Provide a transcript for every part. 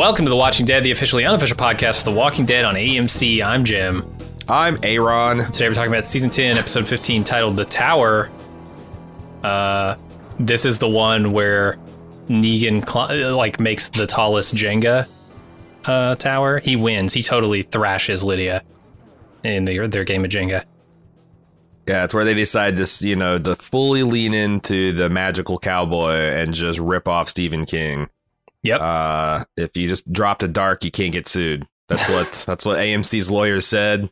Welcome to The Watching Dead, the officially unofficial podcast for The Walking Dead on AMC. I'm Jim. I'm Aaron. Today we're talking about season 10, episode 15, titled The Tower. Uh, this is the one where Negan cl- like makes the tallest Jenga uh, tower. He wins. He totally thrashes Lydia in their their game of Jenga. Yeah, it's where they decide to, you know, to fully lean into the magical cowboy and just rip off Stephen King. Yep. Uh, if you just drop a dark, you can't get sued. That's what that's what AMC's lawyers said.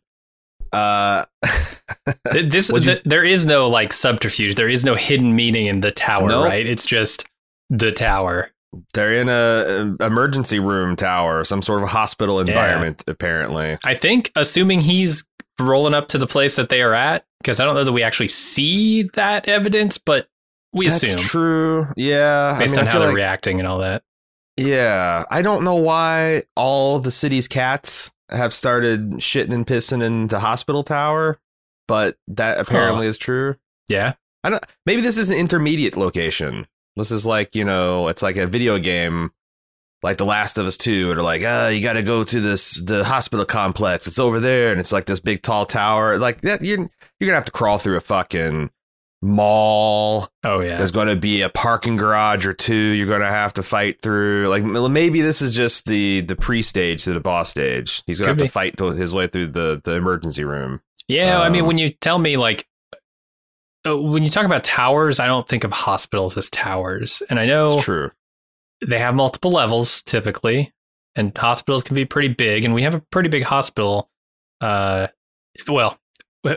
Uh, this you- th- there is no like subterfuge. There is no hidden meaning in the tower, Nope. right? It's just the tower. they're in a, a emergency room tower, some sort of hospital environment, apparently. I think, assuming he's rolling up to the place that they are at, because I don't know that we actually see that evidence, but we That's assume true. Yeah, I based mean, on I how they're like- reacting and all that. Yeah, I don't know why all the city's cats have started shitting and pissing in the hospital tower, but that apparently is true. Yeah, I don't. Maybe this is an intermediate location. This is like you know, it's like a video game, like The Last of Us Two, or like, ah, you got to go to this the hospital complex. It's over there, and it's like this big tall tower. Like that, you're you're gonna have to crawl through a fucking mall. oh yeah, There's going to be a parking garage or two you're going to have to fight through. Like maybe this is just the the pre-stage to the boss stage. He's going to have be. to fight his way through the the emergency room. yeah. I mean, um, when you tell me like. uh, When you talk about towers, I don't think of hospitals as towers. And I know It's true. they have multiple levels typically, and hospitals can be pretty big. And we have a pretty big hospital. Uh, well,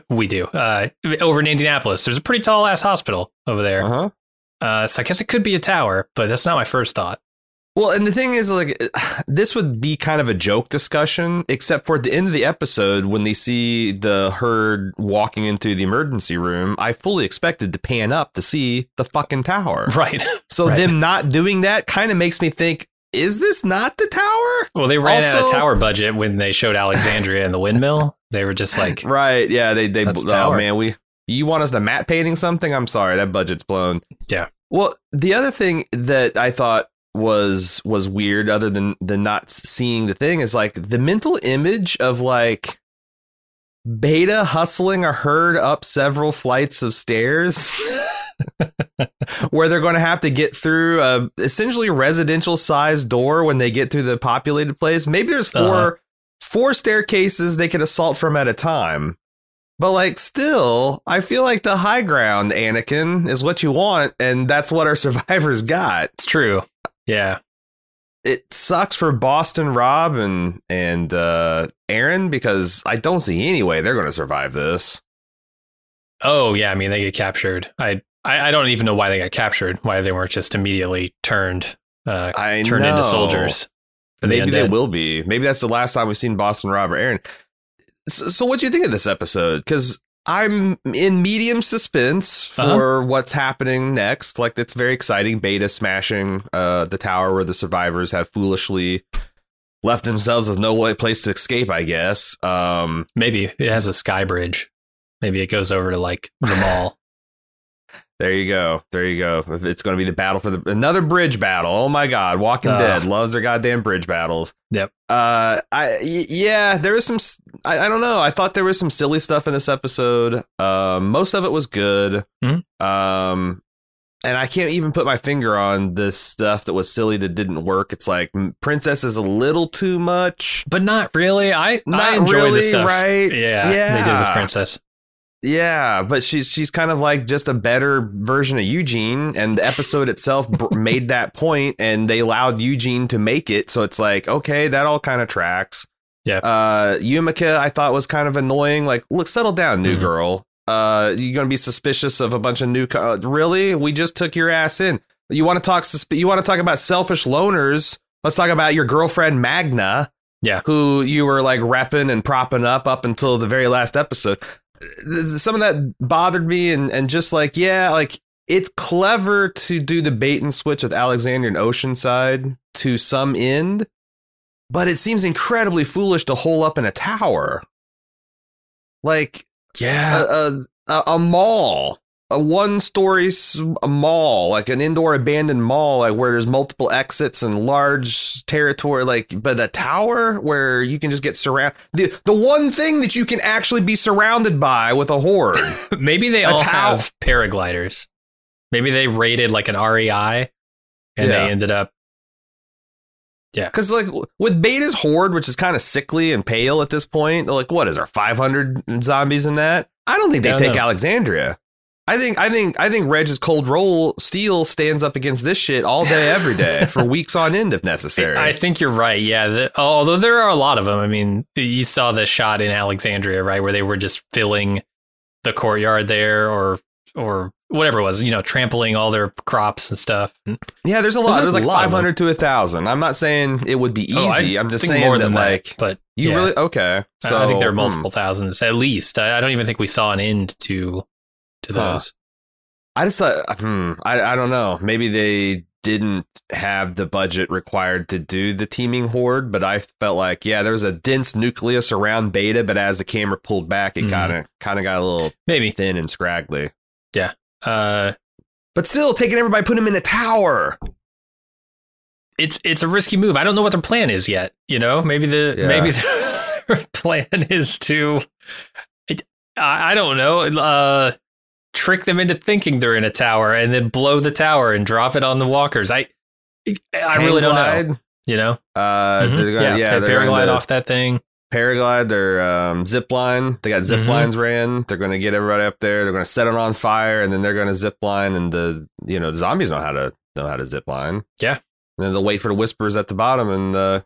we do. Uh, over in Indianapolis, there's a pretty tall ass hospital over there. Uh-huh. Uh, so I guess it could be a tower, but that's not my first thought. Well, and the thing is, like, this would be kind of a joke discussion, except for at the end of the episode when they see the herd walking into the emergency room. I fully expected to pan up to see the fucking tower. Right. So Right. them not doing that kind of makes me think: Is this not the tower? Well, they ran out of tower budget when they showed Alexandria and the windmill. They were just like, Right. Yeah. They, they, That's oh tower. man, we, you want us to matte painting something? I'm sorry. That budget's blown. Yeah. Well, the other thing that I thought was, was weird other than, than not seeing the thing is like the mental image of like beta hustling a herd up several flights of stairs. where they're going to have to get through a essentially residential sized door when they get through the populated place. Maybe there's 4 Uh-huh. four staircases they could assault from at a time. But like still, I feel like the high ground, Anakin, is what you want, and that's what our survivors got. it's true. Yeah. It sucks for Boston Rob and and uh Aaron because I don't see any way they're gonna survive this. Oh, yeah. I mean, they get captured. I, I, I don't even know why they got captured. Why they weren't just immediately turned, uh, I turned know. into soldiers. for the Maybe they will be. Maybe that's the last time we've seen Boston Rob or Aaron. So, so what do you think of this episode? Because I'm in medium suspense for Uh-huh. what's happening next. Like it's very exciting. Beta smashing uh, the tower where the survivors have foolishly left themselves with no way place to escape. I guess. Um, Maybe it has a sky bridge. Maybe it goes over to like the mall. there you go. There you go. It's going to be the battle for the another bridge battle. Oh my God! Walking Ah. Dead loves their goddamn bridge battles. Yep. Uh, I yeah, there was some. I don't know. I thought there was some silly stuff in this episode. Um, most of it was good. Mhm. Um, and I can't even put my finger on this stuff that was silly that didn't work. It's like Princess is a little too much. but not really. I Not I enjoy really, the stuff. right? Yeah, they did with Princess. Yeah, but she's she's kind of like just a better version of Eugene, and the episode itself made that point, and they allowed Eugene to make it. So it's like, okay, that all kind of tracks. Yeah. Uh, Yumiko, I thought was kind of annoying. Like, look, settle down, new Mhm. girl. Uh, you're gonna be suspicious of a bunch of new. Co- uh, really? We just took your ass in. You want to talk? Susp- you want to talk about selfish loners? Let's talk about your girlfriend Magna. Yeah. Who you were like repping and propping up up until the very last episode some of that bothered me and and just like yeah like it's clever to do the bait and switch with Alexandria and Oceanside to some end but it seems incredibly foolish to hole up in a tower. Like Yeah, a, a, a mall a one story a mall like an indoor abandoned mall like where there's multiple exits and large territory like but a tower where you can just get surrounded the, the one thing that you can actually be surrounded by with a horde maybe they a all towel. have paragliders. Maybe they raided like an REI, and Yeah. they ended up. Yeah. Because like with beta's horde which is kind of sickly and pale at this point like what is there 500 zombies in that i don't think they I take know. alexandria I think I think I think Reg's cold roll steel stands up against this shit all day, every day, for weeks on end if necessary. I think you're right. Yeah, the, although there are a lot of them. I mean, you saw the shot in Alexandria, right, where they were just filling the courtyard there, or or whatever it was. You know, trampling all their crops and stuff. Yeah, there's a lot. There's There's, like lot 500 to a thousand. I'm not saying it would be easy. Oh, I I'm just saying more that than like that, but you yeah. really okay. So I think there are hmm. multiple thousands at least. I, I don't even think we saw an end to to Huh. those. I just thought, hmm, I I don't know. Maybe they didn't have the budget required to do the teaming horde, but I felt like yeah, there was a dense nucleus around Beta, but as the camera pulled back, it kind of kind of got a little Maybe. thin and scraggly. Yeah. Uh, But still, taking everybody, put him in a tower. it's it's a risky move. I don't know what their plan is yet. You know, maybe the Yeah. maybe their plan is to it, I, I don't know. Uh, trick them into thinking they're in a tower and then blow the tower and drop it on the walkers. I I really don't know. You know, Uh, Mhm. they're gonna, yeah, pa- they're going paraglide to off that thing. paraglide. They're um, zip line. They got zip Mhm. lines ran. They're going to get everybody up there. They're going to set it on fire, and then they're going to zip line. And the you know the zombies know how to know how to zip line. Yeah. And then they'll wait for the whispers at the bottom and uh,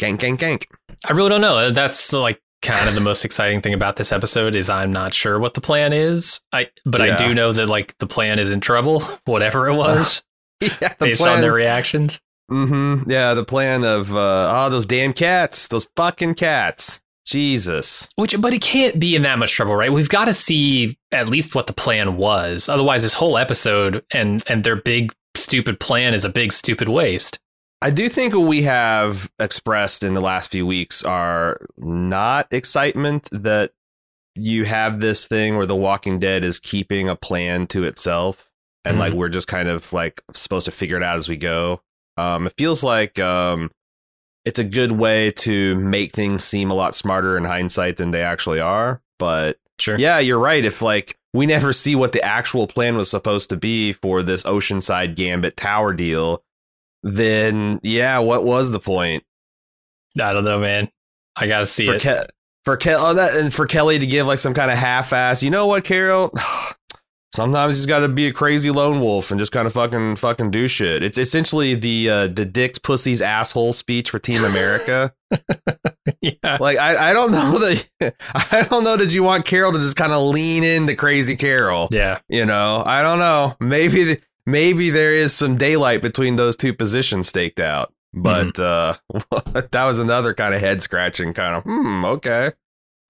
gank, gank, gank. I really don't know. That's like kind of the most exciting thing about this episode is I'm not sure what the plan is. I but I do know that like the plan is in trouble, whatever it was, yeah, the based on plan. their reactions. mm-hmm. Yeah, the plan of uh, oh those damn cats, those fucking cats. Jesus. Which, but it can't be in that much trouble, right? We've got to see at least what the plan was. Otherwise, this whole episode and and their big stupid plan is a big stupid waste. I do think what we have expressed in the last few weeks are not excitement that you have this thing where The Walking Dead is keeping a plan to itself and like we're just kind of like supposed to figure it out as we go. Um, it feels like um, it's a good way to make things seem a lot smarter in hindsight than they actually are. But Sure. yeah, you're right. If like we never see what the actual plan was supposed to be for this Oceanside Gambit Tower deal, then yeah, what was the point I don't know, man. I got to see for it. Ke- for Ke- oh, that and for Kelly to give like some kind of half-ass? You know what, Carol? Sometimes he's got to be a crazy lone wolf and just kind of fucking fucking do shit. It's essentially the uh, the dicks pussies asshole speech for Team America. yeah. like I, I don't know that I don't know that you want Carol to just kind of lean into crazy Carol. Yeah. You know, I don't know. Maybe the, maybe there is some daylight between those two positions staked out. But uh that was another kind of head scratching kind of hmm, okay.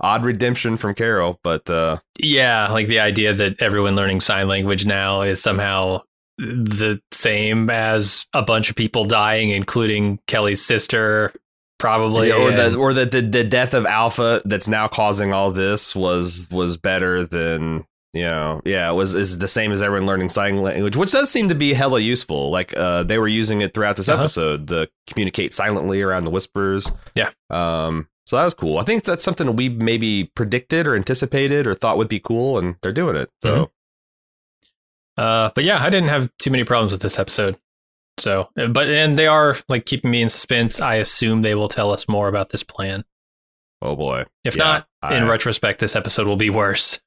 Odd redemption from Carol, but uh Yeah. Like the idea that everyone learning sign language now is somehow the same as a bunch of people dying, including Kelly's sister, probably. or and- that or that the, the death of Alpha that's now causing all this was was better than know yeah it was is the same as everyone learning sign language which does seem to be hella useful like uh they were using it throughout this Uh-huh. episode to communicate silently around the whispers Yeah. um so that was cool i think that's something we maybe predicted or anticipated or thought would be cool and they're doing it so Uh, but yeah, I didn't have too many problems with this episode. So, but and they are like keeping me in suspense. I assume they will tell us more about this plan. Oh boy. If Yeah, not, in retrospect, this episode will be worse.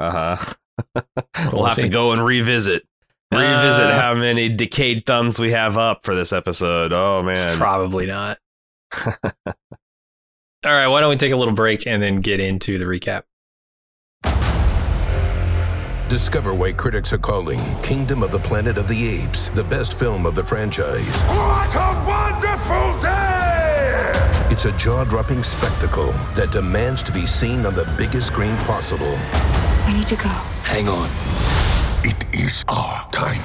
Uh huh. We'll we'll have see. to go and revisit. Revisit Uh, how many decayed thumbs we have up for this episode. Oh man. Probably not. All right, why don't we take a little break and then get into the recap? Discover why critics are calling Kingdom of the Planet of the Apes the best film of the franchise. What a wonderful day! It's a jaw dropping spectacle that demands to be seen on the biggest screen possible. We need to go. Hang on. It is our time.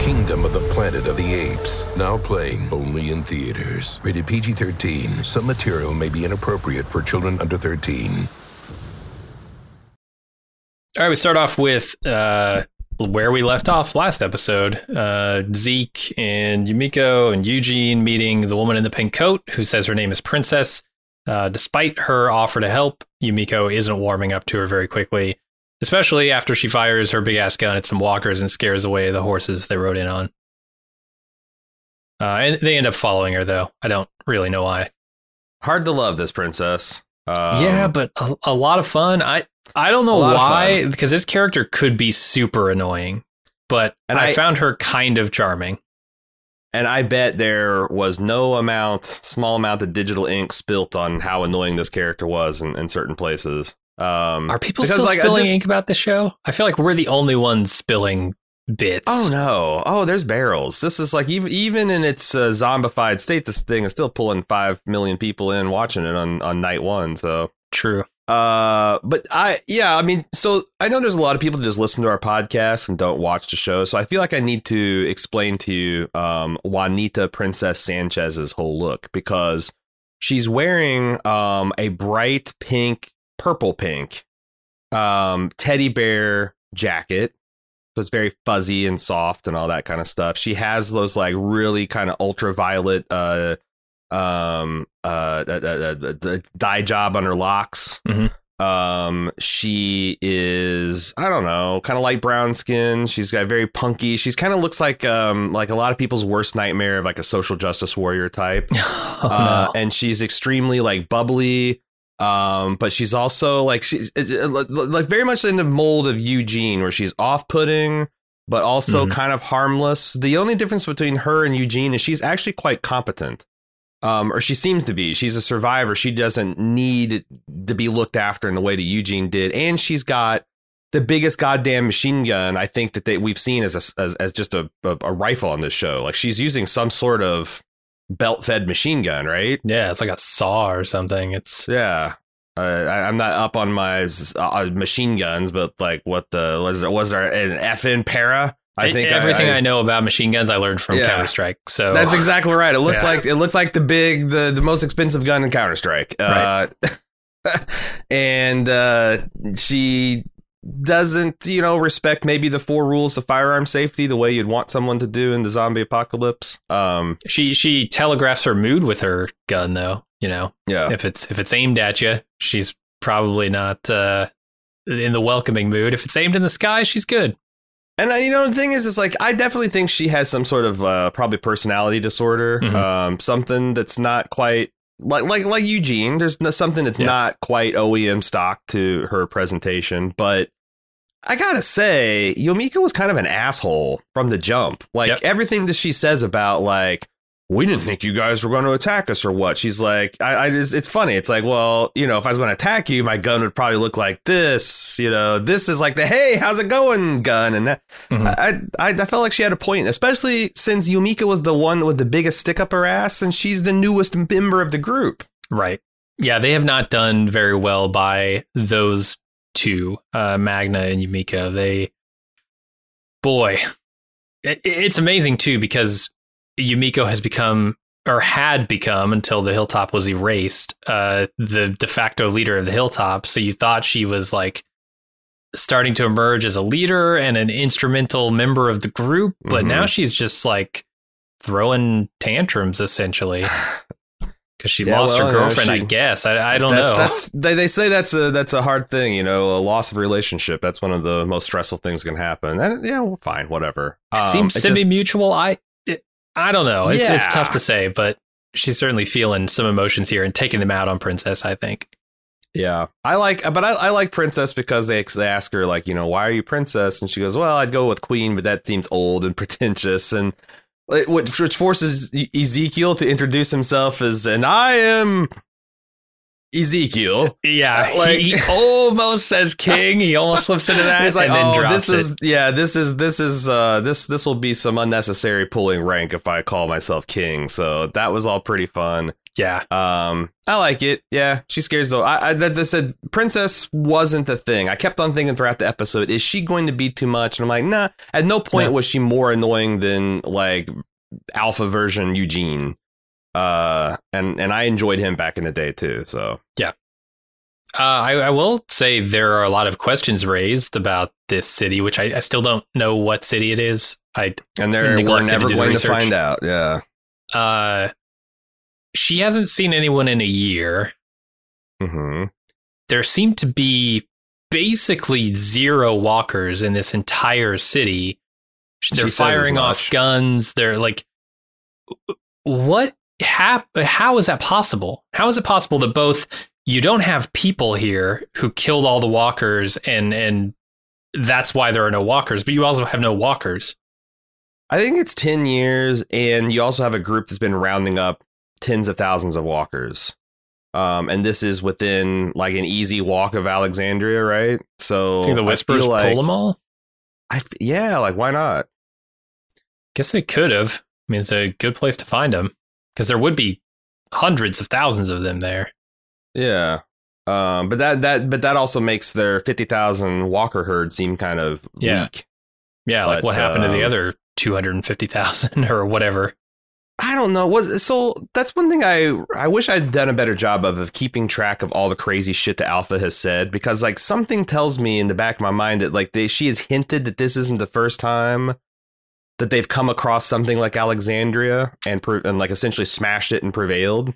Kingdom of the Planet of the Apes. Now playing only in theaters. Rated PG 13. Some material may be inappropriate for children under 13. All right, we start off with uh, where we left off last episode. Uh, Zeke and Yumiko and Eugene meeting the woman in the pink coat who says her name is Princess. Uh, despite her offer to help, Yumiko isn't warming up to her very quickly, especially after she fires her big ass gun at some walkers and scares away the horses they rode in on. Uh, and they end up following her, though. I don't really know why. Hard to love this princess. Um, yeah, but a, a lot of fun. I I don't know A lot of why because this character could be super annoying, but And I, I- found her kind of charming. And I bet there was no amount, small amount of digital ink spilt on how annoying this character was in, in certain places. Um, Are people because, still like, spilling just- ink about the show? I feel like we're the only ones spilling bits. Oh no! Oh, there's barrels. This is like even even in its uh, zombified state, this thing is still pulling five million people in watching it on on night one. So, True. uh, but I yeah, I mean, so I know there's a lot of people that just listen to our podcast and don't watch the show. So I feel like I need to explain to you um, Juanita Princess Sanchez's whole look because she's wearing um, a bright pink, purple pink um, teddy bear jacket. So it's very fuzzy and soft and all that kind of stuff. She has those like really kind of ultraviolet uh um uh, uh, uh, uh, uh, dye job on her locks. Mhm. Um she is I don't know, kind of light brown skin. She's got very punky. She's kind of looks like um like a lot of people's worst nightmare of like a social justice warrior type Oh, uh, no. and she's extremely like bubbly. Um, but she's also like she's uh, uh, like very much in the mold of Eugene, where she's off-putting, but also Mhm. kind of harmless. The only difference between her and Eugene is she's actually quite competent, um, or she seems to be. She's a survivor. She doesn't need to be looked after in the way that Eugene did, and she's got the biggest goddamn machine gun I think that they, we've seen as a, as, as just a, a, a rifle on this show. Like she's using some sort of belt fed machine gun, right? yeah, it's like a saw or something. It's Yeah. Uh, I, I'm not up on my uh, machine guns, but like, what the was there? Was there an FN para? I think everything I, know about machine guns I learned from Yeah. Counter Strike. So That's exactly right. It looks Yeah. like it looks like the big, the the most expensive gun in Counter Strike. Uh, and uh, she doesn't, you know, respect maybe the four rules of firearm safety the way you'd want someone to do in the zombie apocalypse. Um, she she telegraphs her mood with her gun, though. You know, yeah. if it's if it's aimed at you, she's probably not uh, in the welcoming mood. If it's aimed in the sky, she's good. And uh, you know the thing is, is like I definitely think she has some sort of uh, probably personality disorder, Mhm. um, something that's not quite like like like Eugene. There's something that's Yeah. not quite OEM stock to her presentation, but I gotta say, Yumiko was kind of an asshole from the jump. Like Yep. everything that she says about like we didn't think you guys were going to attack us or what. She's like, I, I just, it's funny. It's like, well, you know, if I was going to attack you, my gun would probably look like this. You know, this is like the hey, how's it going gun, and that. Mhm. I, I I felt like she had a point, especially since Yumiko was the one with the biggest stick up her ass, and she's the newest member of the group. Right. Yeah, they have not done very well by those two, uh, Magna and Yumiko. They, boy, it, it's amazing too because Yumiko has become or had become until the hilltop was erased, uh, the de facto leader of the hilltop. So you thought she was like starting to emerge as a leader and an instrumental member of the group, but Mhm. now she's just like throwing tantrums essentially. because she Yeah, lost well, her yeah, girlfriend. I guess I, I don't that's, know. That's they, they say that's a that's a hard thing, you know, a loss of relationship. That's one of the most stressful things that can happen. And yeah, well, fine, whatever. Um, Seems it's semi just- mutual. I it, I don't know. It's, it's tough to say, but she's certainly feeling some emotions here and taking them out on Princess. I think. yeah, I like, but I, I like Princess because they they ask her like, you know, why are you Princess? And she goes, well, I'd go with Queen, but that seems old and pretentious, and which which forces Ezekiel to introduce himself as, and I am Ezekiel. Yeah, like- he, he almost says king. He almost slips into that It's like, oh, this it. is yeah, this is this is uh this this will be some unnecessary pulling rank if I call myself king. So that was all pretty fun. yeah, Um, I like it. Yeah, she scares though. I, I that that said, princess wasn't the thing. I kept on thinking throughout the episode, is she going to be too much? And I'm like, nah. At no point was she more annoying than like alpha version Eugene. Uh, and and I enjoyed him back in the day too. So yeah, Uh, I, I will say there are a lot of questions raised about this city, which I, I still don't know what city it is. I and they're we're Neglected to never going to find out. Yeah. uh, she hasn't seen anyone in a year. hmm There seem to be basically zero walkers in this entire city. They're She firing off guns. They're like, what hap- How is that possible? How is it possible that both you don't have people here who killed all the walkers and and that's why there are no walkers, but you also have no walkers. I think it's 10 years, and you also have a group that's been rounding up tens of thousands of walkers. Um, and this is within like an easy walk of Alexandria, right? So I think the Whispers like, pull them all. I, yeah, like why not? Guess they could have. I mean, it's a good place to find them because there would be hundreds of thousands of them there. Yeah. Um, but that that but that also makes their fifty thousand walker herd seem kind of Yeah. weak. Yeah, like what happened to the um, other 250,000 or whatever. I don't know. Was so that's one thing I I wish I'd done a better job of of keeping track of all the crazy shit that Alpha has said because like something tells me in the back of my mind that like they she has hinted that this isn't the first time that they've come across something like Alexandria and and like essentially smashed it and prevailed.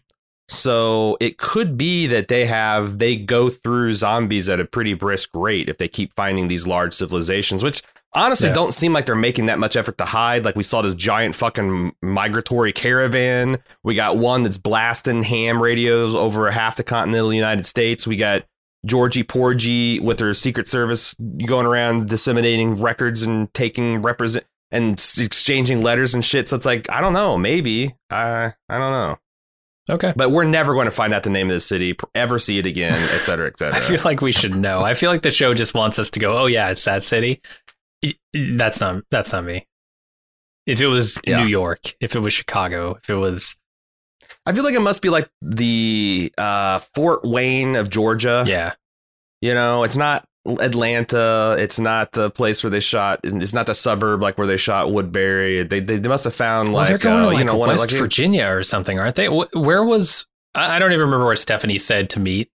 So it could be that they have they go through zombies at a pretty brisk rate if they keep finding these large civilizations, which honestly Yeah. don't seem like they're making that much effort to hide. Like we saw this giant fucking migratory caravan. We got one that's blasting ham radios over half the continental United States. We got Georgie Porgy with her Secret Service going around disseminating records and taking represent and exchanging letters and shit. So it's like I don't know, maybe I I don't know. Okay. But we're never going to find out the name of the city, ever see it again, et cetera, et cetera. I feel like we should know. I feel like the show just wants us to go, "Oh yeah, it's that city." That's not that's not me. If it was Yeah. New York, if it was Chicago, if it was I feel like it must be like the uh, Fort Wayne of Georgia. yeah, You know, it's not Atlanta. It's not the place where they shot. It's not the suburb like where they shot Woodbury. They they, they must have found well, like they're going uh, to like you know one West like Virginia or something, aren't they? Where was I don't even remember where Stephanie said to meet.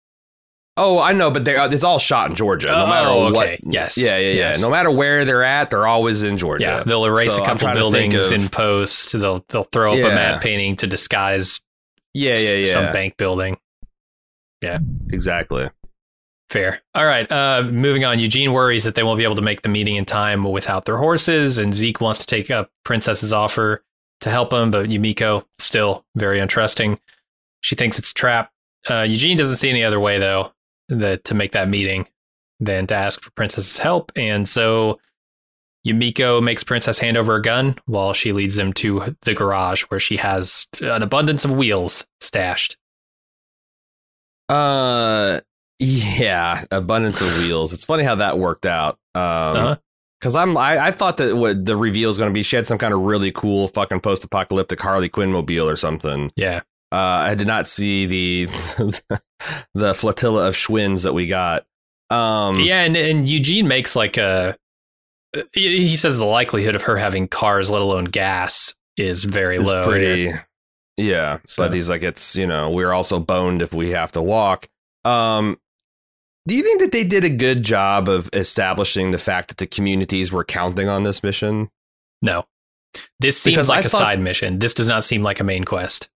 Oh, I know, but they are, it's all shot in Georgia. No Oh, matter okay. what. Yes. Yeah, yeah, yeah. Yes. No matter where they're at, they're always in Georgia. Yeah, they'll erase So a couple trying to think buildings of- in post. They'll they'll throw up a Yeah. matte painting to disguise Yeah, yeah, yeah. some bank building. Yeah, exactly. Fair. All right. Uh, moving on. Eugene worries that they won't be able to make the meeting in time without their horses, and Zeke wants to take up Princess's offer to help him, but Yumiko still very untrusting. She thinks it's a trap. Uh, Eugene doesn't see any other way though that to make that meeting than to ask for Princess's help, and so Yumiko makes Princess hand over a gun while she leads them to the garage where she has an abundance of wheels stashed. Uh, yeah, abundance of wheels. It's funny how that worked out. Um, Uh-huh. Because I'm, I, I thought that what the reveal is going to be, she had some kind of really cool fucking post-apocalyptic Harley Quinn mobile or something. Yeah. Uh, I did not see the the flotilla of Schwinns that we got. Um, Yeah, and, and Eugene makes like a. He he says the likelihood of her having cars, let alone gas, is very low. pretty. Yeah, So- but he's like, it's you know, we're also boned if we have to walk. Um, do you think that they did a good job of establishing the fact that the communities were counting on this mission? No, this seems Because like a thought- side mission. This does not seem like a main quest.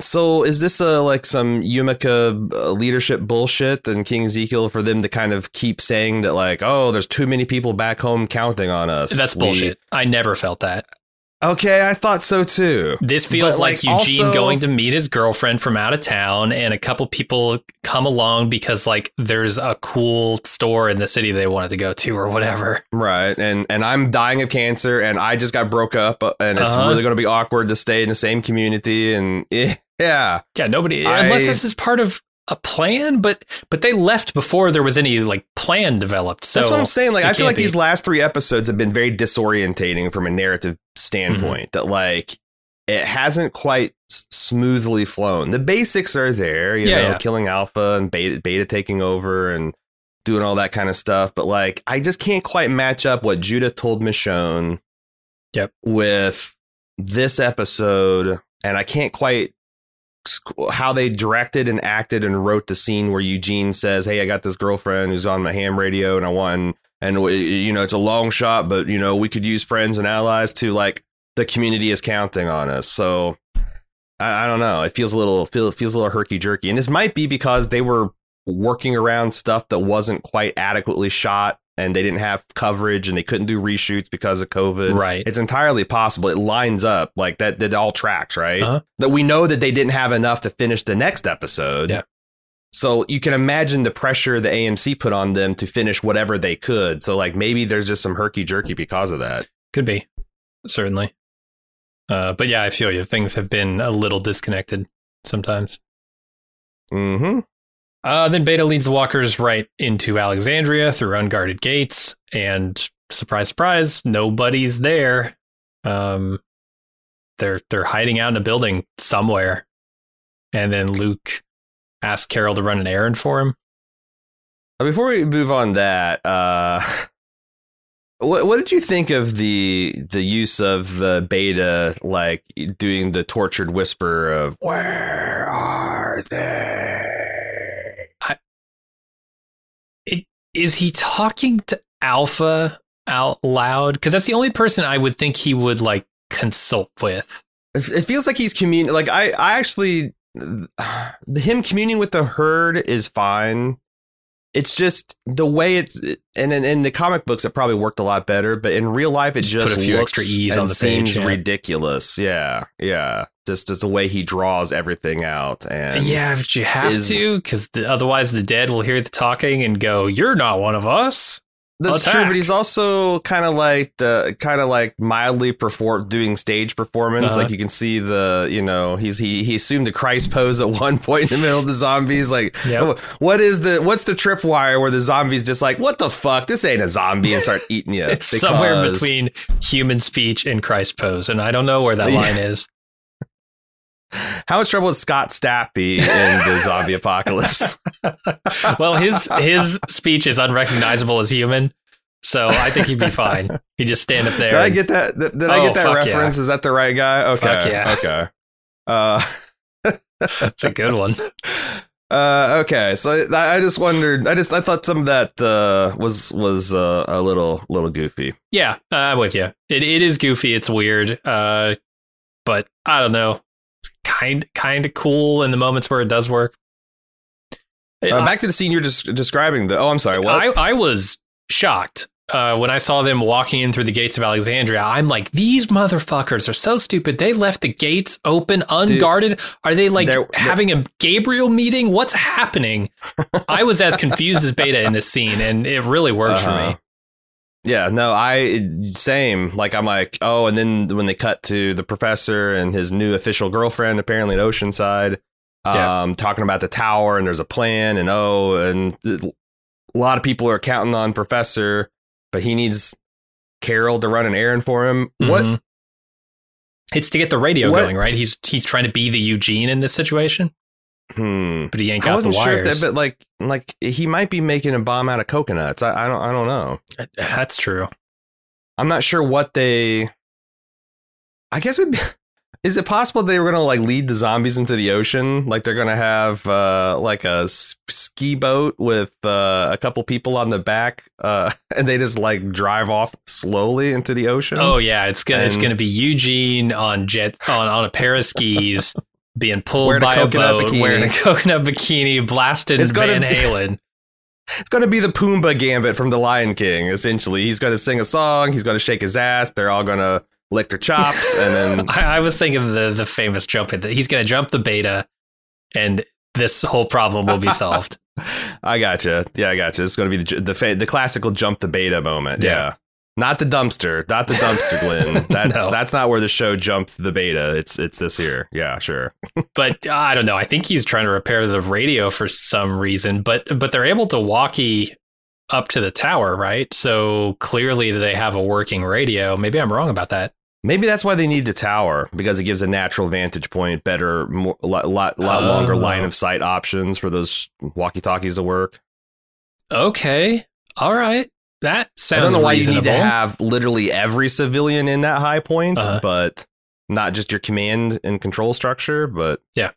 So is this a like some Yumiko uh, leadership bullshit and King Ezekiel for them to kind of keep saying that like, oh, there's too many people back home counting on us? That's We- bullshit. I never felt that. Okay, I thought so too. This feels But, like, like, Eugene also- going to meet his girlfriend from out of town, and a couple people come along because like there's a cool store in the city they wanted to go to or whatever. Right, and and I'm dying of cancer, and I just got broke up, uh, and it's Uh-huh. really going to be awkward to stay in the same community, and eh, yeah, Yeah, nobody I- unless this is part of a plan, but but they left before there was any like plan developed. So that's what I'm saying. Like, I feel like be. these last three episodes have been very disorientating from a narrative standpoint. Mm-hmm. That like it hasn't quite s- smoothly flown. The basics are there, you Yeah, know, yeah. killing Alpha and Beta, Beta taking over and doing all that kind of stuff. But like, I just can't quite match up what Judith told Michonne. Yep. With this episode, and I can't quite how they directed and acted and wrote the scene where Eugene says, "Hey, I got this girlfriend who's on my ham radio, and I want, and you know, it's a long shot, but you know, we could use friends and allies to like the community is counting on us." So I, I don't know. It feels a little feel feels a little herky jerky, and this might be because they were working around stuff that wasn't quite adequately shot. And they didn't have coverage, and they couldn't do reshoots because of COVID. Right. It's entirely possible. It lines up like that. That all tracks, right? Uh-huh. That we know that they didn't have enough to finish the next episode. Yeah. So you can imagine the pressure the AMC put on them to finish whatever they could. So like maybe there's just some herky jerky because of that. Could be, certainly. Uh, but yeah, I feel you. Things have been a little disconnected sometimes. Mm-hmm. Uh, then Beta leads the walkers right into Alexandria through unguarded gates, and surprise, surprise, nobody's there. Um, they're they're hiding out in a building somewhere, and then Luke asks Carol to run an errand for him. Before we move on that, uh what what did you think of the the use of the beta like doing the tortured whisper of where are they? Is he talking to Alpha out loud? Because that's the only person I would think he would like consult with. It, feels like he's commun like I I actually him communing with the herd is fine. It's just the way it's and in, in the comic books it probably worked a lot better, but in real life it Just just, put a few looks extra E's on the page, seems yeah. ridiculous. Yeah, yeah. Just as the way he draws everything out, and yeah, but you have is- to, because otherwise the dead will hear the talking and go, "You're not one of us." That's Attack. true, but he's also kind of like the kind of like mildly perform doing stage performance. Uh-huh. Like you can see the you know he's he he assumed the Christ pose at one point in the middle of the zombies. Like Yep. what is the what's the tripwire where the zombies just like what the fuck this ain't a zombie and start eating you. it's somewhere between human speech and Christ pose, and I don't know where that Yeah. line is. How much trouble is Scott Stapp in the zombie apocalypse? well, his his speech is unrecognizable as human, so I think he'd be fine. He'd just stand up there. Did I get that? Did, did I Oh, get that fuck yeah. reference? Is that the right guy? Okay. Fuck yeah. Okay. Uh, It's a good one. Uh, okay, so I, I just wondered. I just I thought some of that uh, was was uh, a little little goofy. Yeah, uh, I'm with you. It it is goofy. It's weird. Uh, but I don't know. Kind kind of cool in the moments where it does work. Uh, back to the scene you're just describing. The oh, I'm sorry. What? I, I was shocked uh, when I saw them walking in through the gates of Alexandria. I'm like, these motherfuckers are so stupid. They left the gates open, unguarded. are they like They're- having a Gabriel meeting? What's happening? I was as confused as Beta in this scene, and it really worked for Uh-huh. me. Yeah, no, I same. Like I'm like, oh, and then when they cut to the professor and his new official girlfriend, apparently at Oceanside, um, Yeah. talking about the tower and there's a plan and oh, and a lot of people are counting on Professor, but he needs Carol to run an errand for him. What Mhm. It's to get the radio What- going, right? He's he's trying to be the Eugene in this situation, Hmm. but he ain't I got the wasn't sure, if that, but like, like he might be making a bomb out of coconuts. I, I don't, I don't know. That's true. I'm not sure what they. I guess would be. Is it possible they were gonna like lead the zombies into the ocean? Like they're gonna have uh, like a ski boat with uh, a couple people on the back, uh, and they just like drive off slowly into the ocean. Oh yeah, it's gonna it's gonna be Eugene on jet on on a pair of skis being pulled Wearing a by a, coconut boat, bikini. wearing a coconut bikini, blasted It's gonna Van Halen. It's going to be the Pumbaa gambit from The Lion King, essentially. He's going to sing a song, he's going to shake his ass, they're all going to lick their chops, and then I, I was thinking the the famous jump that he's going to jump the beta, and this whole problem will be solved. I gotcha. Yeah, I gotcha. It's going to be the the, fa- the classical jump the beta moment. Yeah. Yeah. Not the dumpster, not the dumpster, Glenn. That's No. that's not where the show jumped the beta. It's it's this here. Yeah, sure. but uh, I don't know. I think he's trying to repair the radio for some reason. But but they're able to walkie up to the tower, right? So clearly they have a working radio. Maybe I'm wrong about that. Maybe that's why they need the tower because it gives a natural vantage point, better, more, lot lot, lot longer Oh. line of sight options for those walkie talkies to work. Okay, all right. That sounds. I don't know why reasonable. you need to have literally every civilian in that high point, Uh-huh. but not just your command and control structure. But Yeah.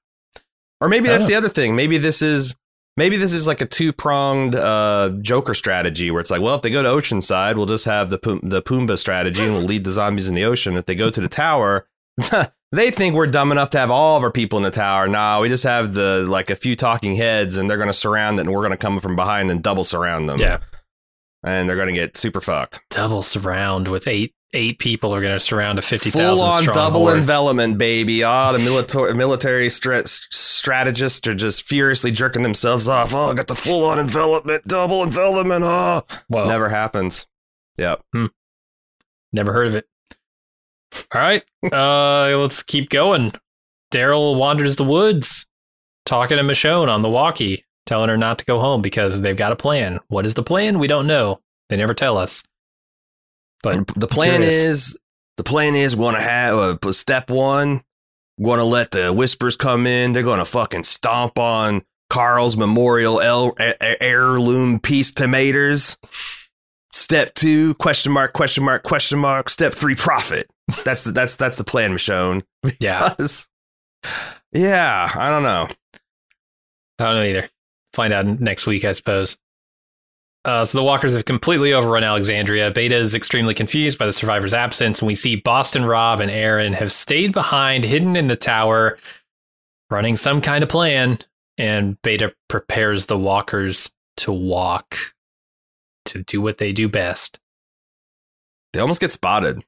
or maybe that's the other thing. Maybe this is maybe this is like a two pronged uh, Joker strategy where it's like, well, if they go to Oceanside, we'll just have the Pum- the Pumbaa strategy and we'll lead the zombies in the ocean. If they go to the tower. They think we're dumb enough to have all of our people in the tower. No, we just have the like a few talking heads, and they're going to surround it, and we're going to come from behind and double surround them. Yeah, and they're going to get super fucked. double surround with eight eight people are going to surround a fifty Full on double horde. envelopment, baby. Ah, the military military stra- strategists are just furiously jerking themselves off. Oh, I got the full on envelopment, double envelopment. Oh, Well, never happens. Yep. Never heard of it. All right, uh, let's keep going. Daryl wanders the woods, talking to Michonne on the walkie, telling her not to go home because they've got a plan. What is the plan? We don't know. They never tell us. But the plan curious. is the plan is going to have uh, step one. Going to let the whispers come in. They're going to fucking stomp on Carl's Memorial El- a- a- heirloom piece tomatoes. Step two question mark question mark question mark. Step three profit. That's the, that's that's the plan, Michonne. yeah, yeah, I don't know. I don't know either. Find out next week, I suppose. Uh, so the walkers have completely overrun Alexandria. Beta is extremely confused by the survivors' absence, and we see Boston Rob and Aaron have stayed behind, hidden in the tower, running some kind of plan. And Beta prepares the walkers to walk, to do what they do best. They almost get spotted.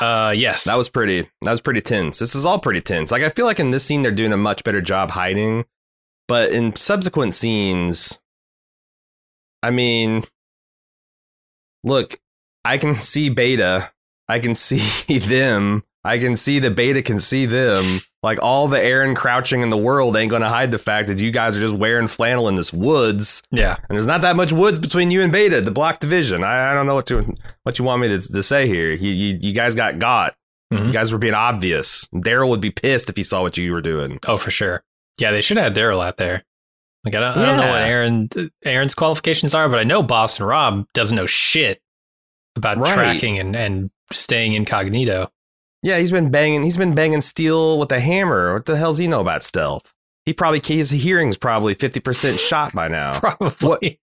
Uh, yes, That was pretty. That was pretty tense. This is all pretty tense. Like I feel like in this scene they're doing a much better job hiding, but in subsequent scenes, I mean, look, I can see Beta. I can see them. I can see the Beta can see them. Like all the Aaron crouching in the world ain't going to hide the fact that you guys are just wearing flannel in this woods, yeah. and there's not that much woods between you and Beta. The block division. I, I don't know what to what you want me to, to say here. You, you you guys got got. Mhm. You guys were being obvious. Daryl would be pissed if he saw what you were doing. Oh, for sure. Yeah, they should have had Daryl out there. Like I don't, I don't know what Aaron Aaron's qualifications are, but I know Boston Rob doesn't know shit about Right. tracking and, and staying incognito. Yeah, he's been banging. He's been banging steel with a hammer. What the hell's he know about stealth? He probably his hearing's probably fifty percent shot by now. Probably.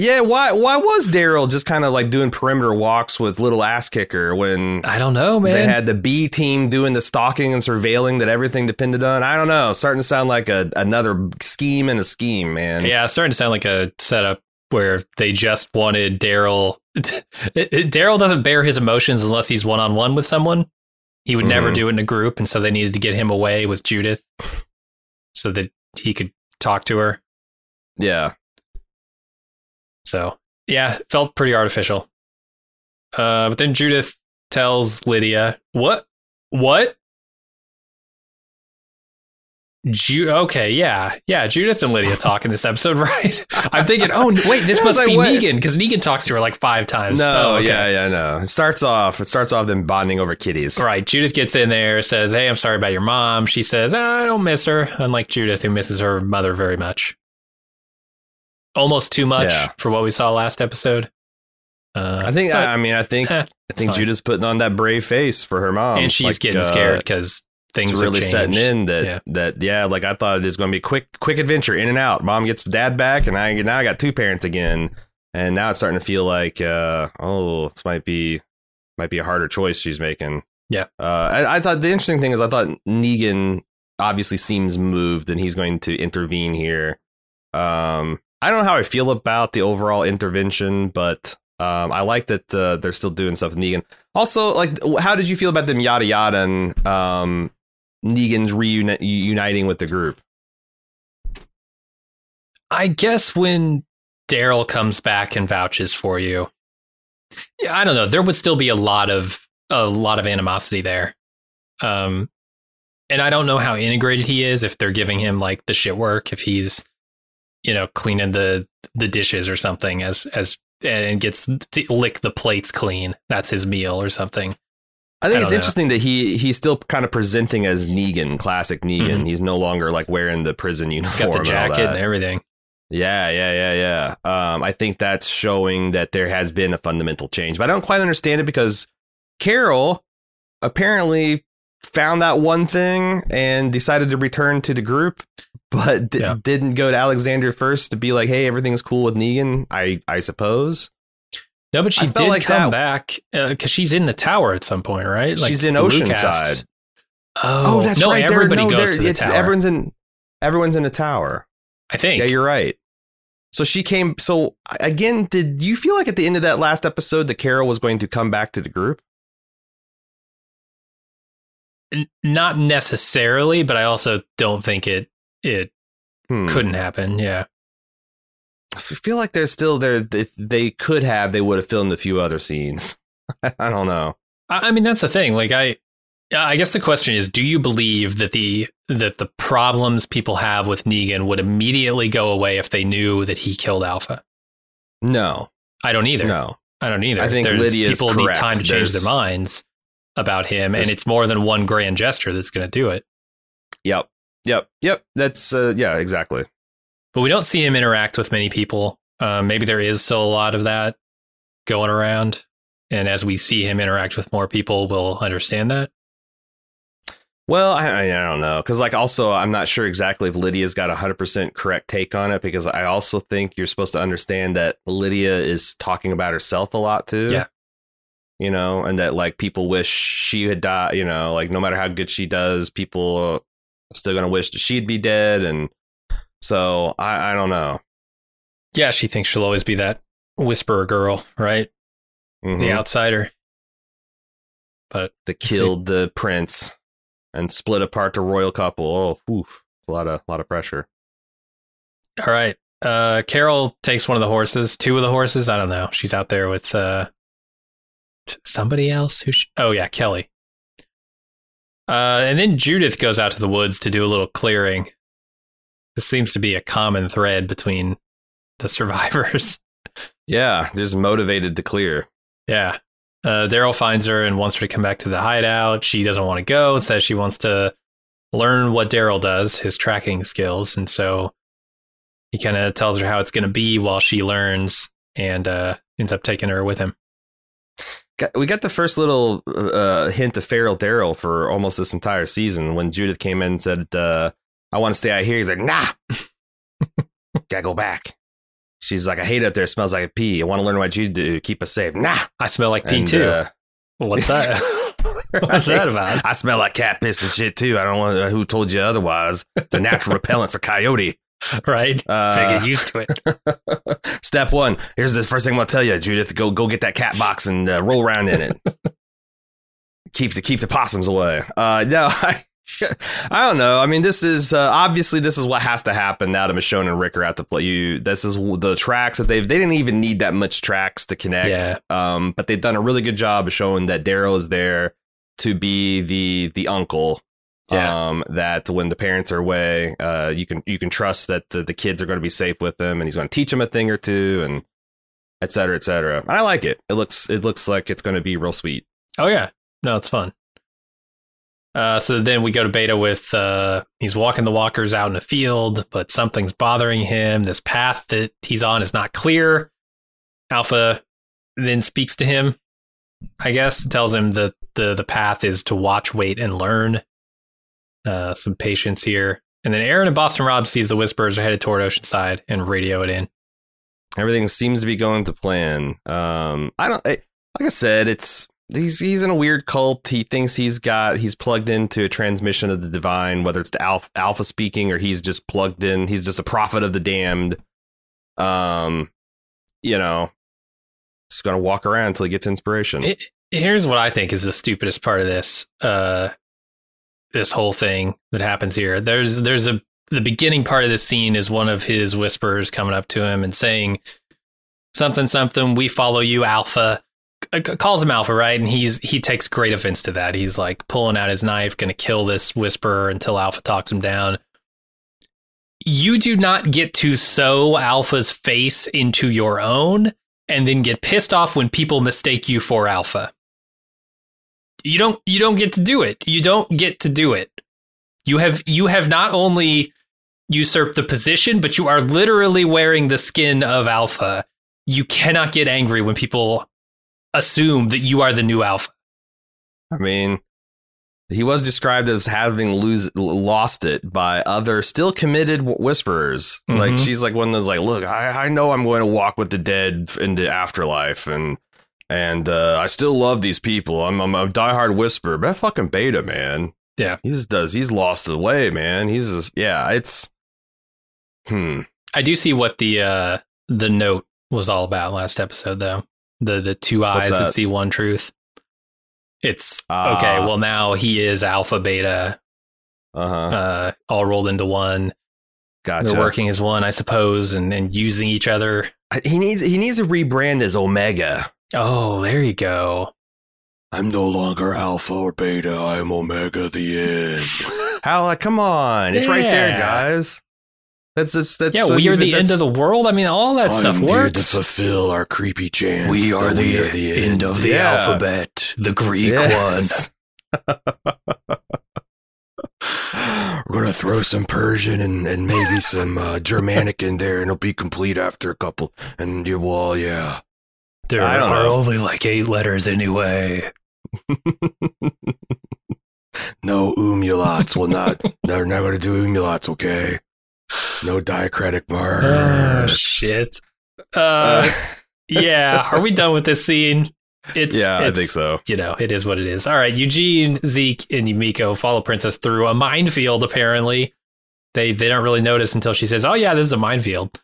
Yeah, why? Why was Daryl just kind of like doing perimeter walks with little ass kicker when I don't know, man. they had the B team doing the stalking and surveilling that everything depended on? I don't know. Starting to sound like a another scheme and a scheme, man. yeah, starting to sound like a setup where they just wanted Daryl. Daryl doesn't bear his emotions unless he's one on one with someone. He would never Mhm. do it in a group, and so they needed to get him away with Judith so that he could talk to her. yeah. So yeah, felt pretty artificial. Uh, but then Judith tells Lydia, "What? What?" Ju- okay, yeah, yeah. Judith and Lydia talk in this episode, right? I'm thinking, oh wait, this was must like, be what? Negan because Negan talks to her like five times. No, Oh, okay. yeah, yeah, no. It starts off. It starts off them bonding over kitties. Right. Judith gets in there, says, "Hey, I'm sorry about your mom." She says, "Ah, "I don't miss her," unlike Judith, who misses her mother very much. Almost too much Yeah. for what we saw last episode. Uh, I think. but- I, mean, I think. eh, I think. Judith's putting on that brave face for her mom, and she's Like, getting uh, scared because things really setting in that Yeah. that yeah, like I thought it was going to be a quick quick adventure in and out. Mom gets dad back, and I now I got two parents again, and now it's starting to feel like uh, oh, this might be might be a harder choice she's making. Yeah. uh, I, I thought the interesting thing is I thought Negan obviously seems moved, and he's going to intervene here. Um, I don't know how I feel about the overall intervention, but um, I like that uh, they're still doing stuff with Negan. Also, like, how did you feel about them yada yada and um, Negan's reuniting with the group? I guess when Daryl comes back and vouches for you, yeah, I don't know. There would still be a lot of a lot of animosity there. Um, and I don't know how integrated he is. If they're giving him like the shit work, if he's you know cleaning the the dishes or something as as and gets to lick the plates clean. That's his meal or something. I think I it's interesting that he he's still kind of presenting as Negan, classic Negan. Mm-hmm. He's no longer like wearing the prison uniform. He's got the jacket and, and everything. Yeah, yeah, yeah, yeah. Um, I think that's showing that there has been a fundamental change, but I don't quite understand it because Carol apparently found that one thing and decided to return to the group, but d- yeah. didn't go to Alexandria first to be like, "Hey, everything's cool with Negan." I I suppose. No, but she did like come that, back because uh, she's in the tower at some point, right? Like she's in Oceanside. Oh, oh, that's no, right. Everybody no, goes to the tower. Everyone's in. Everyone's in the tower. I think. Yeah, you're right. So she came. So again, did you feel like at the end of that last episode that Carol was going to come back to the group? not necessarily, but I also don't think it it hmm. couldn't happen. Yeah. I feel like they're still there. If they could have, they would have filmed a few other scenes. I don't know. I mean, that's the thing. Like, I, I guess the question is, do you believe that the that the problems people have with Negan would immediately go away if they knew that he killed Alpha? No, I don't either. No, I don't either. I think Lydia's people correct. need time to change their minds about him, and it's more than one grand gesture that's going to do it. Yep, yep, yep. That's uh, yeah, exactly. But we don't see him interact with many people. Uh, maybe there is still a lot of that going around, and as we see him interact with more people, we'll understand that. Well, I, I don't know because, like, also, I'm not sure exactly if Lydia's got a hundred percent correct take on it because I also think you're supposed to understand that Lydia is talking about herself a lot too. Yeah, you know, and that like people wish she had died, you know, like no matter how good she does, people still gonna wish that she'd be dead, and so I, I don't know. Yeah, she thinks she'll always be that whisperer girl, right? Mm-hmm. The outsider. But that killed see. the prince and split apart the royal couple. Oh, oof, it's a lot of a lot of pressure. All right. Uh, Carol takes one of the horses, two of the horses. I don't know. She's out there with uh, somebody else who. Sh- oh yeah, Kelly. Uh, and then Judith goes out to the woods to do a little clearing. This seems to be a common thread between the survivors. Yeah, just motivated to clear. Yeah. Uh, Daryl finds her and wants her to come back to the hideout. She doesn't want to go, says she wants to learn what Daryl does, his tracking skills. And so he kind of tells her how it's going to be while she learns and uh, ends up taking her with him got, we got the first little uh, hint of feral Daryl for almost this entire season when Judith came in and said, uh, "I want to stay out here." He's like, "Nah, gotta go back." She's like, "I hate it up there. It smells like a pee. I want to learn what you do keep us safe." Nah, I smell like pee and, too. Uh, What's that? What's that about? I smell like cat piss and shit too. I don't want. Who told you otherwise? It's a natural repellent for coyote. right? Uh, so get used to it. step one. Here's the first thing I'm gonna tell you, Judith. Go go get that cat box and uh, roll around in it. keep the keep the possums away. Uh, no, I, I don't know. I mean, this is uh, obviously this is what has to happen now that Michonne and Rick are at the play. You, this is the tracks that they've. They didn't even need that much tracks to connect. Yeah. Um, but they've done a really good job of showing that Daryl is there to be the the uncle yeah. Um, that when the parents are away, uh, you can you can trust that the, the kids are going to be safe with them, and he's going to teach them a thing or two, and et cetera, et cetera. I like it. It looks it looks like it's going to be real sweet. Oh yeah, no, it's fun. Uh, so then we go to Beta with uh, he's walking the walkers out in a field, but something's bothering him. This path that he's on is not clear. Alpha then speaks to him, I guess, tells him that the the path is to watch, wait, and learn uh, some patience here. And then Aaron and Boston Rob sees the Whispers are headed toward Oceanside and radio it in. Everything seems to be going to plan. Um, I don't, I, like I said, it's he's he's in a weird cult. He thinks he's got he's plugged into a transmission of the divine, whether it's the alpha, alpha speaking or he's just plugged in. He's just a prophet of the damned. Um, you know, just gonna walk around until he gets inspiration. It- Here's what I think is the stupidest part of this. Uh, this whole thing that happens here. There's there's a the beginning part of this scene is one of his whispers coming up to him and saying something something. We follow you, Alpha. C- calls him Alpha, right? And he's he takes great offense to that. He's like pulling out his knife, going to kill this whisperer until Alpha talks him down. You do not get to sew Alpha's face into your own and then get pissed off when people mistake you for Alpha. You don't you don't get to do it. You don't get to do it. You have you have not only usurped the position, but you are literally wearing the skin of Alpha. You cannot get angry when people assume that you are the new Alpha. I mean, he was described as having lose lost it by other still committed whisperers. Like Mhm. she's like one of those like, look, I, I know I'm going to walk with the dead f- into afterlife, and and uh, I still love these people. I'm, I'm a diehard whisperer, but that fucking beta man, Yeah. he just does. He's lost the way, man. He's just yeah, it's hmm. I do see what the uh the note was all about last episode though. The the two eyes that? that? see one truth. It's Ah. okay, well now he is alpha beta Uh huh. uh all rolled into one. Gotcha. They're working as one, I suppose, and, and using each other. He needs he needs to rebrand as Omega. Oh, there you go. I'm no longer Alpha or Beta. I am Omega, the end. How? Come on, it's right there, guys. That's that's that's Yeah, so we are the end of the world. I mean, all that stuff I'm here to fulfill our creepy chants. We are that the, we are the end. end. of the Yeah. alphabet, the Greek Yes. We're gonna throw some Persian and, and maybe some uh, Germanic in there, and it'll be complete after a couple. And you, well, yeah. There I don't are know. only like eight letters anyway. No umulats. Will not. They're not gonna do umulats. Okay. No diacritic marks. Oh, shit. Uh, Uh, yeah. Are we done with this scene? It's yeah, I think so. You know, it is what it is. All right, Eugene, Zeke, and Yumiko follow Princess through a minefield. Apparently, they they don't really notice until she says, "Oh yeah, this is a minefield."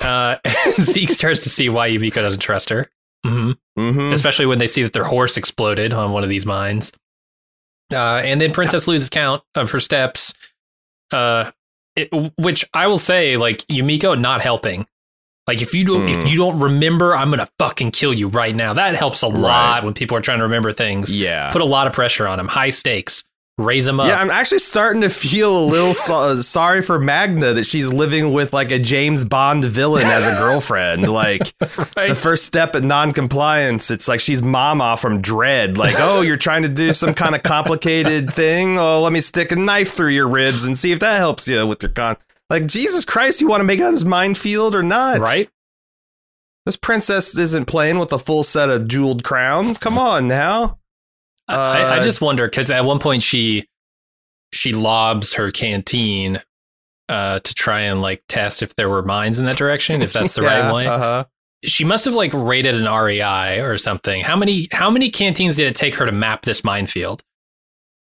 Uh, Zeke starts to see why Yumiko doesn't trust her, hmm Mm-hmm. especially when they see that their horse exploded on one of these mines. Uh, and then Princess loses count of her steps, uh, it, which I will say, like Yumiko not helping. Like if you don't, if Mm. you don't remember, I'm gonna fucking kill you right now. That helps a lot when people are trying to remember things. Yeah. Put a lot of pressure on them. High stakes. Raise them up. Yeah, I'm actually starting to feel a little so- uh, sorry for Magna that she's living with like a James Bond villain as a girlfriend. Like right? the first step in non-compliance, it's like she's Mama from Dredd. Like, oh, you're trying to do some kind of complicated thing. Oh, let me stick a knife through your ribs and see if that helps you with your con. Like, Jesus Christ, you want to make out his minefield or not? right? This princess isn't playing with a full set of jeweled crowns. Come on now. I, I Uh, just wonder because at one point she she lobs her canteen uh, to try and like test if there were mines in that direction, if that's the Yeah, right way. Uh-huh. she must have like rated an REI or something. How many how many canteens did it take her to map this minefield?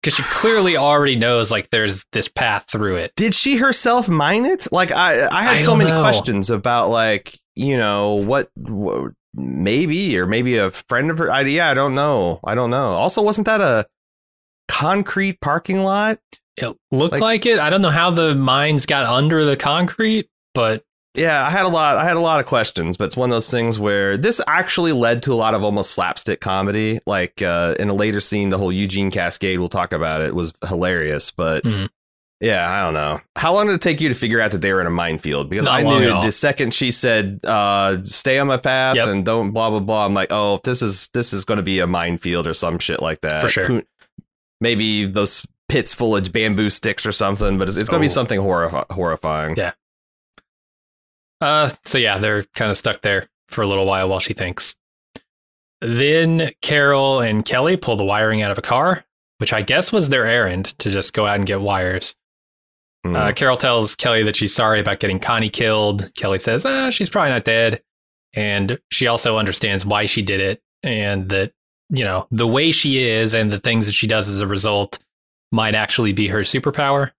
Because she clearly already knows like there's this path through it. Did she herself mine it? Like I, I had I so many know. questions about like you know what, what maybe or maybe a friend of her idea. I don't know. I don't know. Also, wasn't that a concrete parking lot? It looked Like- like, it. I don't know how the mines got under the concrete, but Yeah, I had a lot. I had a lot of questions, but it's one of those things where this actually led to a lot of almost slapstick comedy. Like uh, in a later scene, the whole Eugene Cascade. We'll talk about it. Was hilarious, but Mhm. Yeah, I don't know. How long did it take you to figure out that they were in a minefield? Because Not I knew the second she said, uh, "Stay on my path Yep. and don't blah blah blah." I'm like, oh, this is this is going to be a minefield or some shit like that. For sure. Maybe those pits full of bamboo sticks or something, but it's, it's going to be Oh. something horrif- horrifying. Yeah. Uh, so yeah, they're kind of stuck there for a little while while she thinks. Then Carol and Kelly pull the wiring out of a car, which I guess was their errand to just go out and get wires. Hmm. Uh, Carol tells Kelly that she's sorry about getting Connie killed. Kelly says, ah, she's probably not dead. And she also understands why she did it and that you know, the way she is and the things that she does as a result might actually be her superpower.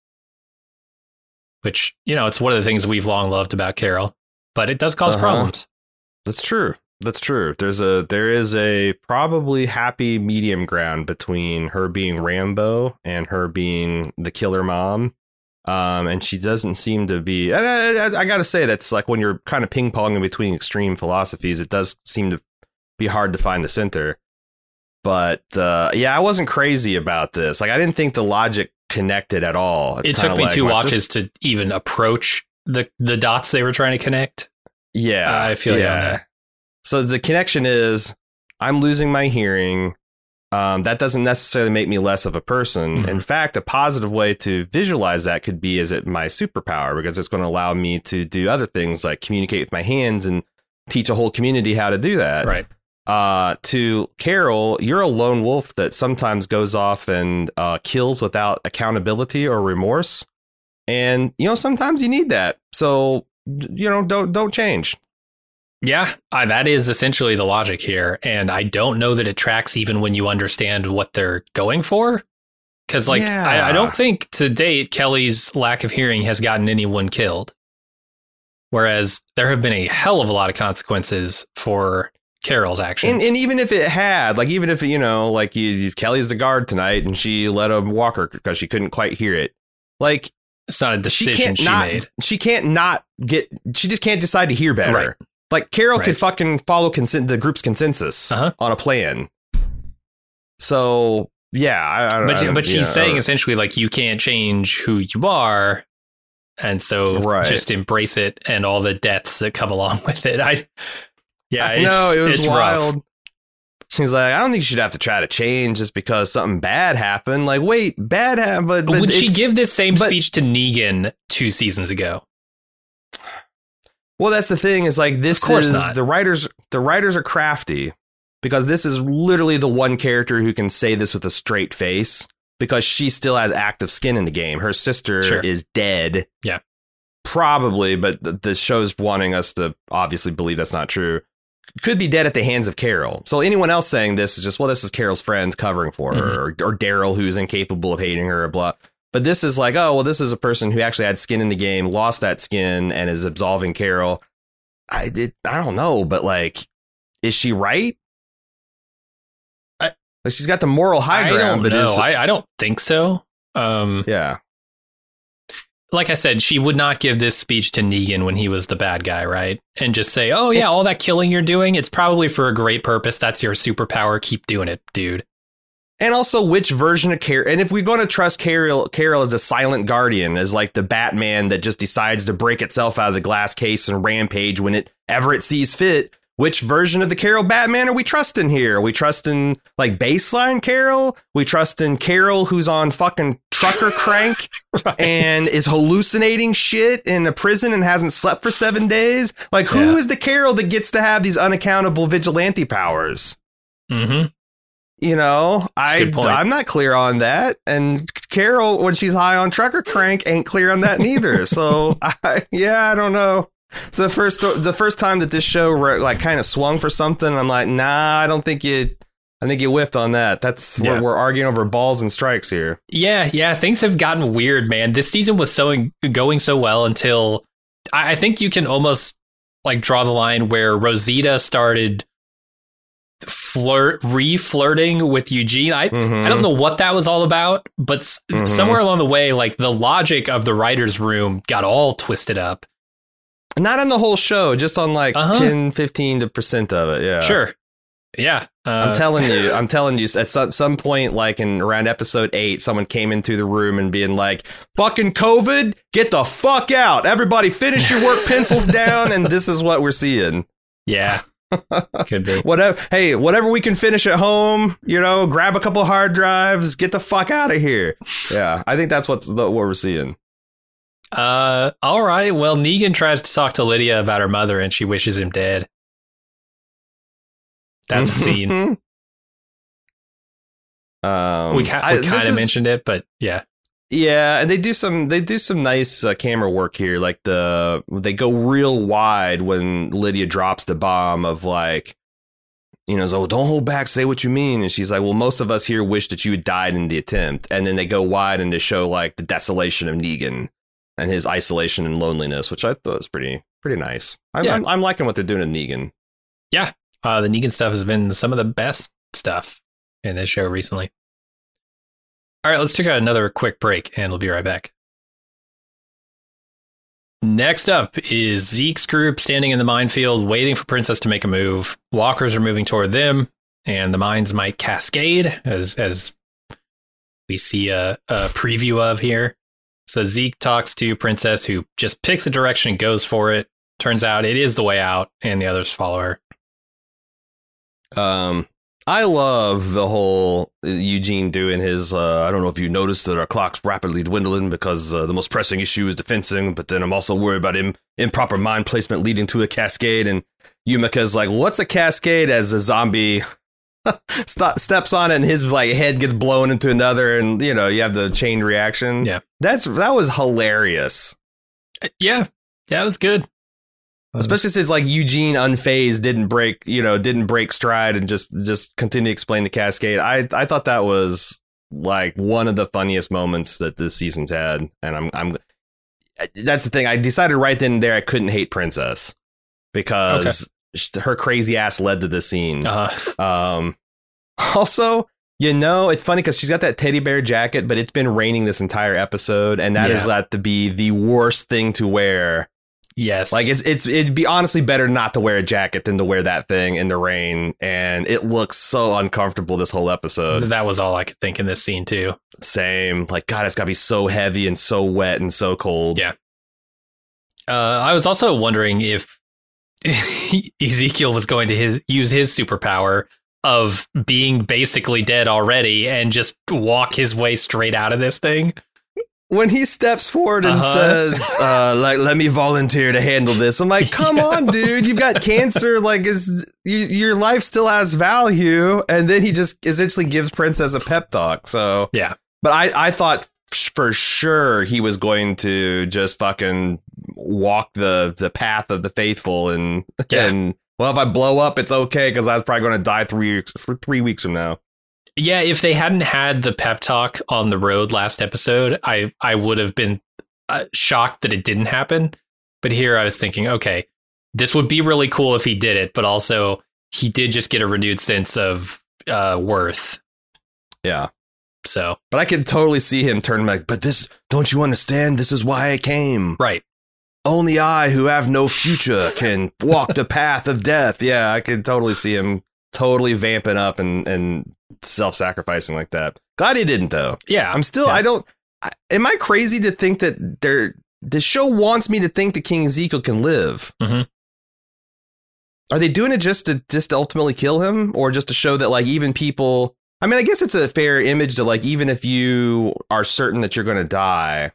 Which, you know, it's one of the things we've long loved about Carol, but it does cause Uh-huh. problems. That's true. That's true. There's a there is a probably happy medium ground between her being Rambo and her being the killer mom. Um, and she doesn't seem to be. I, I, I gotta say that's like when you're kind of ping ponging between extreme philosophies, it does seem to be hard to find the center. But uh, yeah, I wasn't crazy about this. Like I didn't think the logic connected at all. It's it took me like two watches sis- to even approach the the dots they were trying to connect. Yeah, I feel you on that. So the connection is I'm losing my hearing. Um, that doesn't necessarily make me less of a person. Mhm. In fact, a positive way to visualize that could be is it my superpower because it's going to allow me to do other things like communicate with my hands and teach a whole community how to do that. Right. Uh, to Carol, you're a lone wolf that sometimes goes off and uh, kills without accountability or remorse, and you know sometimes you need that. So you know don't don't change. Yeah, uh, that is essentially the logic here, and I don't know that it tracks even when you understand what they're going for. Because, like, I, I don't think to date Kelly's lack of hearing has gotten anyone killed, whereas there have been a hell of a lot of consequences for Carol's actions. And, and even if it had, like, even if you know, like, you, you- Kelly's the guard tonight, and she let him walk her because she couldn't quite hear it. Like, it's not a she decision can't she, not, made. she can't not get. She just can't decide to hear better. Right. Like Carol Right. could fucking follow consent the group's consensus Uh-huh. on a plan. So yeah, I, I don't But, know. but she's saying essentially, like, you can't change who you are. And so Right. just embrace it and all the deaths that come along with it. I, yeah, I it's, know it was it's rough. wild. She's like, I don't think you should have to try to change just because something bad happened. Like, wait, bad happened, but, but Would she give this same but- speech to Negan two seasons ago? Well, that's the thing is like this is not. the writers. The writers are crafty because this is literally the one character who can say this with a straight face because she still has active skin in the game. Her sister Sure. is dead. Yeah. probably, but the, the show's wanting us to obviously believe that's not true. Could be dead at the hands of Carol. So anyone else saying this is just well, this is Carol's friends covering for mm-hmm. her, or, or Daryl who's incapable of hating her, or blah. But this is like, oh well, this is a person who actually had skin in the game, lost that skin, and is absolving Carol. I did. I don't know, but like, is she right? I- like she's got the moral high I ground, don't but is I, I don't think so. Um, yeah, like I said, she would not give this speech to Negan when he was the bad guy, right? And just say, "Oh yeah, all that killing you're doing, it's probably for a great purpose. That's your superpower. Keep doing it, dude." And also which version of Carol? And if we're going to trust Carol, Carol as the silent guardian, as like the Batman that just decides to break itself out of the glass case and rampage when it ever it sees fit. Which version of the Carol Batman are we trusting here? Are we trusting like baseline Carol? We trusting Carol who's on fucking trucker crank Right. and is hallucinating shit in a prison and hasn't slept for seven days? Like, who is Yeah. the Carol that gets to have these unaccountable vigilante powers? hmm You know, I. I'm not clear on that, and Carol, when she's high on trucker crank, ain't clear on that neither. so, I, yeah, I don't know. So the first the first time that this show re- like kind of swung for something, I'm like, nah, I don't think you. I think you whiffed on that. That's Yeah. we're, we're arguing over balls and strikes here. Yeah, yeah, things have gotten weird, man. This season was so going so well until I, I think you can almost like draw the line where Rosita started flirt re-flirting with Eugene. I Mhm. I don't know what that was all about, but s Mhm. somewhere along the way, like the logic of the writers' room got all twisted up. Not on the whole show, just on like Uh-huh. 10, 15 to percent of it. Yeah, Sure, yeah, uh, I'm telling you, I'm telling you, at some some point, like in around episode eight, someone came into the room and being like, "Fucking COVID, get the fuck out! Everybody, finish your work, pencils down." And this is what we're seeing. yeah, could be. Whatever, hey, whatever we can finish at home, you know, grab a couple hard drives, get the fuck out of here. Yeah, I think that's what's the, what we're seeing. Uh, all right. Well, Negan tries to talk to Lydia about her mother, and she wishes him dead. That's a scene. Um, we, ca- we kind of mentioned it, but yeah. Yeah, and they do some they do some nice uh, camera work here. Like the they go real wide when Lydia drops the bomb of like, you know, so don't hold back, say what you mean. And she's like, well, most of us here wish that you had died in the attempt. And then they go wide and they show like the desolation of Negan and his isolation and loneliness, which I thought was pretty pretty nice. I'm, Yeah. I'm, I'm liking what they're doing in Negan. Yeah, uh, the Negan stuff has been some of the best stuff in this show recently. All right, let's take another quick break and we'll be right back. Next up is Zeke's group standing in the minefield waiting for Princess to make a move. Walkers are moving toward them, and the mines might cascade, as as we see a, a preview of here. So Zeke talks to Princess, who just picks a direction and goes for it. Turns out it is the way out, and the others follow her. Um, I love the whole Eugene doing his. Uh, I don't know if you noticed that our clock's rapidly dwindling because uh, the most pressing issue is defensing, but then I'm also worried about Im- improper mind placement leading to a cascade. And Yumiko's like, "What's a cascade?" As a zombie st- steps on it, and his like head gets blown into another, and you know you have the chain reaction. Yeah. that's that was hilarious. Yeah, that was good. Especially since like Eugene unfazed didn't break, you know, didn't break stride and just just continue to explain the cascade. I I thought that was like one of the funniest moments that this season's had, and I'm I'm that's the thing. I decided right then and there I couldn't hate Princess because her crazy ass led to this scene. uh, Um, also, you know, it's funny because she's got that teddy bear jacket, but it's been raining this entire episode, and that is Yeah. that to be the worst thing to wear yes, like it's it's it'd be honestly better not to wear a jacket than to wear that thing in the rain, and it looks so uncomfortable this whole episode. that was all I could think in this scene too. Same, like God, it's got to be so heavy and so wet and so cold. Yeah. Uh, I was also wondering if Ezekiel was going to his use his superpower of being basically dead already and just walk his way straight out of this thing. When he steps forward and Uh-huh. says, uh, "Like, let me volunteer to handle this," I'm like, "Come Yeah. on, dude! You've got cancer. Like, is you, your life still has value?" And then he just essentially gives Princess a pep talk. So Yeah. But I, I thought for sure he was going to just fucking walk the the path of the faithful and Yeah. and well if I blow up it's okay because I was probably going to die three weeks for three weeks from now. Yeah, if they hadn't had the pep talk on the road last episode, I I would have been uh, shocked that it didn't happen. But here I was thinking, okay, this would be really cool if he did it, but also he did just get a renewed sense of uh, worth. Yeah. So But I could totally see him turn like, but this don't you understand? This is why I came. right, Only I who have no future can walk the path of death. Yeah, I could totally see him totally vamping up and and self sacrificing like that. Glad he didn't though. yeah, I'm still. Yeah. I don't. I, am I crazy to think that there? The show wants me to think that King Ezekiel can live. Mhm. Are they doing it just to just to ultimately kill him, or just to show that like even people? I mean, I guess it's a fair image to like even if you are certain that you're going to die,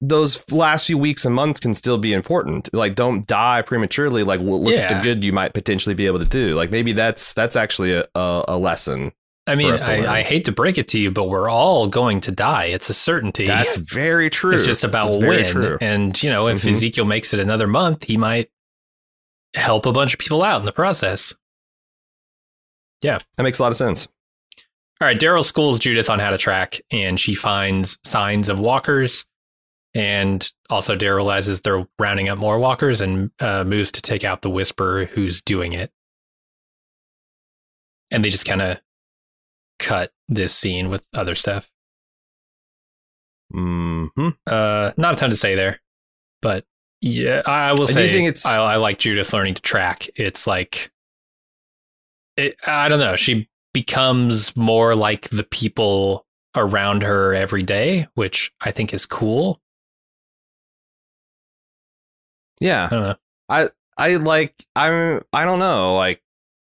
those last few weeks and months can still be important. Like, don't die prematurely. Like, look at the good you might potentially be able to do. Like, maybe that's that's actually a a, lesson. I mean, us to learn. I, I hate to break it to you, but we're all going to die. It's a certainty. That's very true. It's just about That's when. true. And, you know, if Mhm. Ezekiel makes it another month, he might help a bunch of people out in the process. Yeah, that makes a lot of sense. All right, Daryl schools Judith on how to track, and she finds signs of walkers. And also, Daryl realizes they're rounding up more walkers and uh, moves to take out the Whisperer who's doing it. And they just kind of cut this scene with other stuff. hmm Uh, not a ton to say there, but yeah, I, I will do say think it's- I, I like Judith learning to track. It's like, it, I don't know, she becomes more like the people around her every day, which I think is cool. Yeah, I don't know. I like. I'm. I don't know. Like,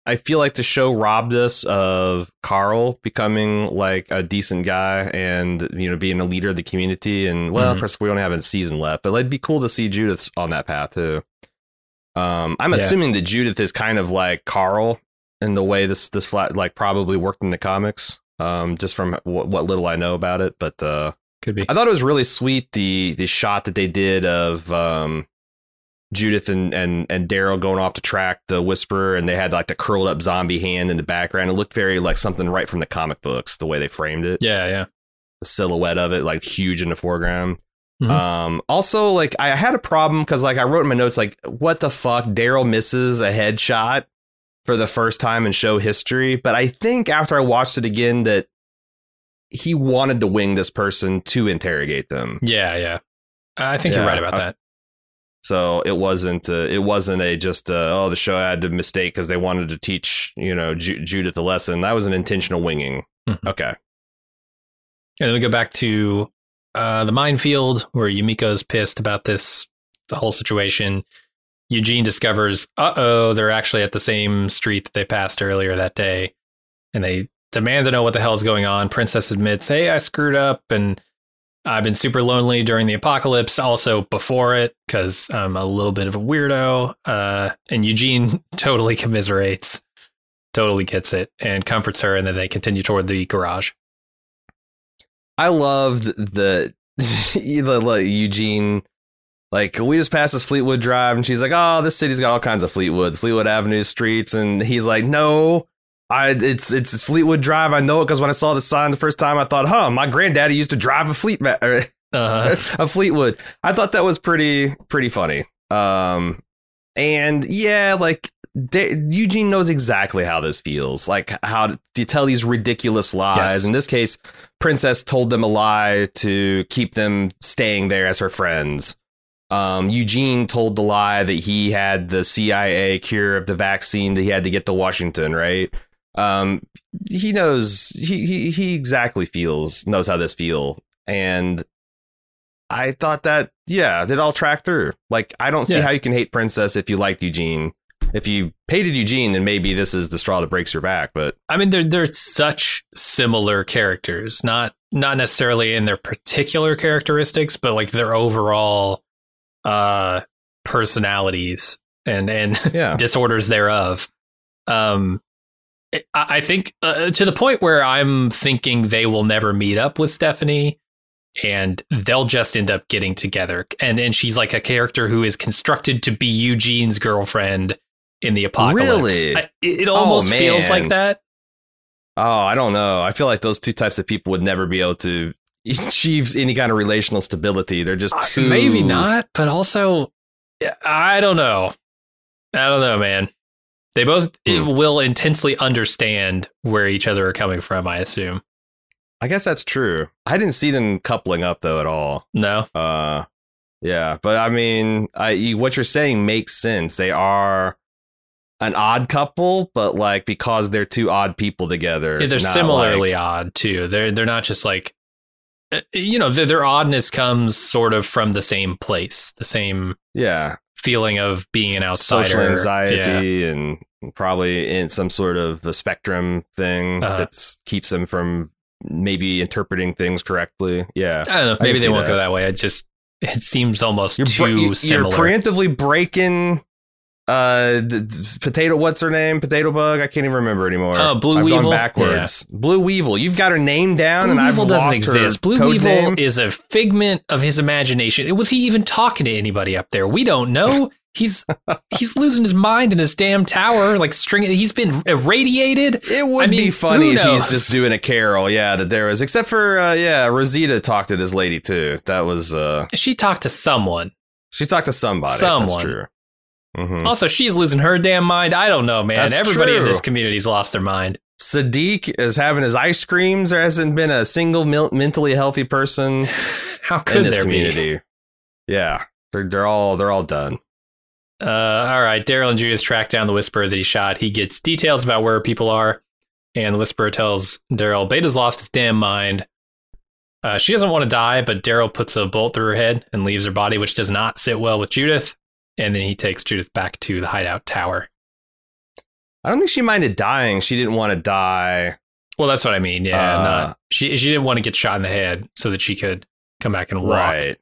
I feel like the show robbed us of Carl becoming like a decent guy and you know being a leader of the community. And well, Mhm. of course, we don't have a season left, but it'd be cool to see Judith on that path too. Um, I'm Yeah. assuming that Judith is kind of like Carl in the way this this flat like probably worked in the comics. Um, just from what, what little I know about it, but uh, Could be. I thought it was really sweet the the shot that they did of um Judith and and and Daryl going off to track the Whisperer, and they had like the curled up zombie hand in the background. It looked very like something right from the comic books, the way they framed it. Yeah, yeah. The silhouette of it, like huge in the foreground. Mhm. Um, also, like I had a problem because like I wrote in my notes, like what the fuck, Daryl misses a headshot for the first time in show history. But I think after I watched it again, that he wanted to wing this person to interrogate them. Yeah, yeah. I think you're right about I- that. So it wasn't uh, it wasn't a just uh, oh the show had a mistake because they wanted to teach you know Ju- Judith a lesson. That was an intentional winging. Mhm. Okay. And then we go back to uh, the minefield where Yumiko's pissed about this, the whole situation. Eugene discovers, uh oh, they're actually at the same street that they passed earlier that day. And they demand to know what the hell is going on. Princess admits, hey, I screwed up and I've been super lonely during the apocalypse, also before it, because I'm a little bit of a weirdo. Uh, and Eugene totally commiserates, totally gets it, and comforts her. And then they continue toward the garage. I loved the the Eugene. Like we just passed this Fleetwood Drive, and she's like, "Oh, this city's got all kinds of Fleetwoods, Fleetwood Avenue streets," and he's like, "No, I it's it's Fleetwood Drive. I know it because when I saw the sign the first time, I thought, huh, my granddaddy used to drive a Fleet Uh, a Fleetwood. I thought that was pretty pretty funny. Um, and yeah, like Da- Eugene knows exactly how this feels. Like how to, to tell these ridiculous lies. Yes. In this case, Princess told them a lie to keep them staying there as her friends. Um, Eugene told the lie that he had the CIA cure of the vaccine that he had to get to Washington. Right. Um, he knows he he he exactly feels knows how this feel and I thought that, yeah, it all tracked through. Like, I don't see Yeah. how you can hate Princess if you liked Eugene. If you hated Eugene, then maybe this is the straw that breaks your back. But I mean, they're they're such similar characters, not not necessarily in their particular characteristics, but like their overall uh personalities and and yeah, disorders thereof. Um, I, think uh, to the point where I'm thinking they will never meet up with Stephanie, and they'll just end up getting together. And then she's like a character who is constructed to be Eugene's girlfriend in the apocalypse. Really? I, it it almost feels like that. oh, I don't know. I feel like those two types of people would never be able to achieve any kind of relational stability. They're just Uh, too. Maybe not, but also, I don't know. I don't know, man. They both Hmm. will intensely understand where each other are coming from. I assume. I guess that's true. I didn't see them coupling up though at all. No, Uh, yeah, but I mean, I what you're saying makes sense. They are an odd couple, but like because they're two odd people together, Yeah, they're similarly like- odd too. They're they're not just like, uh, you know, their, their oddness comes sort of from the same place, the same yeah, feeling of being an outsider, social Yeah. anxiety, and probably in some sort of a spectrum thing Uh-huh. that keeps them from maybe interpreting things correctly. Yeah, I don't know. Maybe they won't that. go that way. It just it seems almost you're too you- you're preemptively breaking. Uh, d- d- potato. What's her name? Potato bug. I can't even remember anymore. Oh, Blue I've Weevil? Gone backwards. Blue Weevil. You've got her name down, Blue and Weevil I've doesn't lost exist. her Blue Weevil name. is a figment of his imagination. Was he even talking to anybody up there? We don't know. He's he's losing his mind in this damn tower, like stringing. He's been irradiated. It would I mean, be funny if he's just doing a carol. Yeah, that there is. Except for uh, yeah, Rosita talked to this lady too. That was uh, She talked to someone. she talked to somebody. Someone. That's true. Mhm. Also, she's losing her damn mind. I don't know, man. That's Everybody in this community's lost their mind. Siddiq is having his ice creams. There hasn't been a single mil- mentally healthy person How in could this there be? community. Yeah, they're they're all they're all done. Uh, all right, Daryl and Judith track down the Whisperer that he shot. He gets details about where people are, and the Whisperer tells Daryl Beta's lost his damn mind. Uh, she doesn't want to die, but Daryl puts a bolt through her head and leaves her body, which does not sit well with Judith. And then he takes Judith back to the hideout tower. I don't think she minded dying. She didn't want to die. Well, that's what I mean. Yeah, Uh, not, she she didn't want to get shot in the head so that she could come back and walk. Right.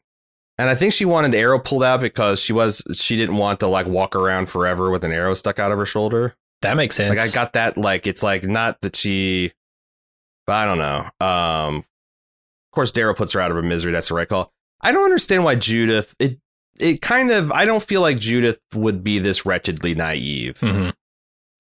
And I think she wanted the arrow pulled out because she was she didn't want to like walk around forever with an arrow stuck out of her shoulder. That makes sense. Like I got that like it's like not that she but I don't know. Um of course Daryl puts her out of her misery, that's the right call. I don't understand why Judith it it kind of I don't feel like Judith would be this wretchedly naive Mhm.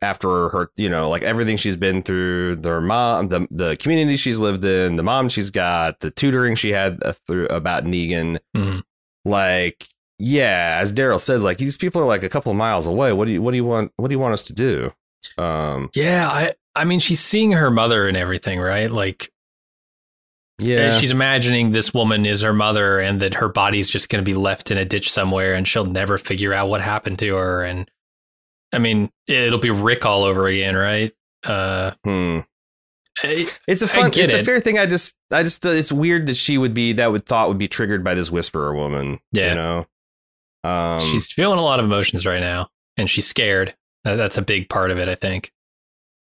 after her, you know, like everything she's been through, their mom, the the community she's lived in, the mom she's got, the tutoring she had uh, through about Negan. Mhm. Like, yeah, as Daryl says, like these people are like a couple of miles away. What do you what do you want what do you want us to do? Um, Yeah, I I mean she's seeing her mother and everything, right? Like yeah, and she's imagining this woman is her mother and that her body's just going to be left in a ditch somewhere and she'll never figure out what happened to her and I mean, it'll be Rick all over again, right? Uh hmm. I- It's a fun. It's a fair thing. I just, I just, uh, it's weird that she would be that would thought would be triggered by this whisperer woman. Yeah. you know. Um, she's feeling a lot of emotions right now and she's scared. That's a big part of it, I think.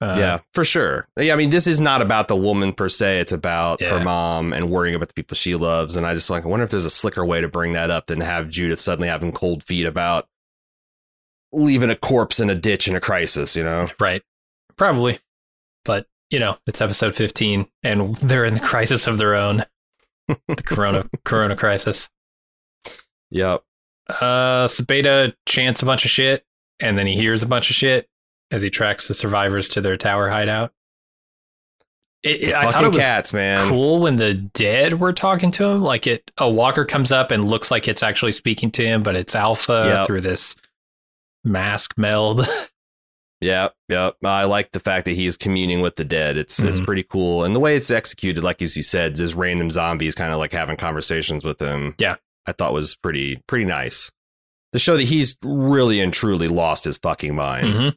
Uh, yeah, for sure. Yeah, I mean, this is not about the woman per se. It's about Yeah. her mom and worrying about the people she loves. And I just like, I wonder if there's a slicker way to bring that up than have Judith suddenly having cold feet about leaving a corpse in a ditch in a crisis. You know? Right. Probably. But, you know, it's episode 15 and they're in the crisis of their own. the corona corona crisis. Yep. Uh Sabeta chants a bunch of shit and then he hears a bunch of shit as he tracks the survivors to their tower hideout. It, it- I thought it was cats, man. cool when the dead were talking to him. Like it, a walker comes up and looks like it's actually speaking to him, but it's Alpha Yep. through this mask meld. Yep, yep. I like the fact that he's communing with the dead. It's it's Mhm. pretty cool, and the way it's executed, like as you said, is random zombies kind of like having conversations with him. Yeah. I thought was pretty pretty nice to show that he's really and truly lost his fucking mind. Mhm.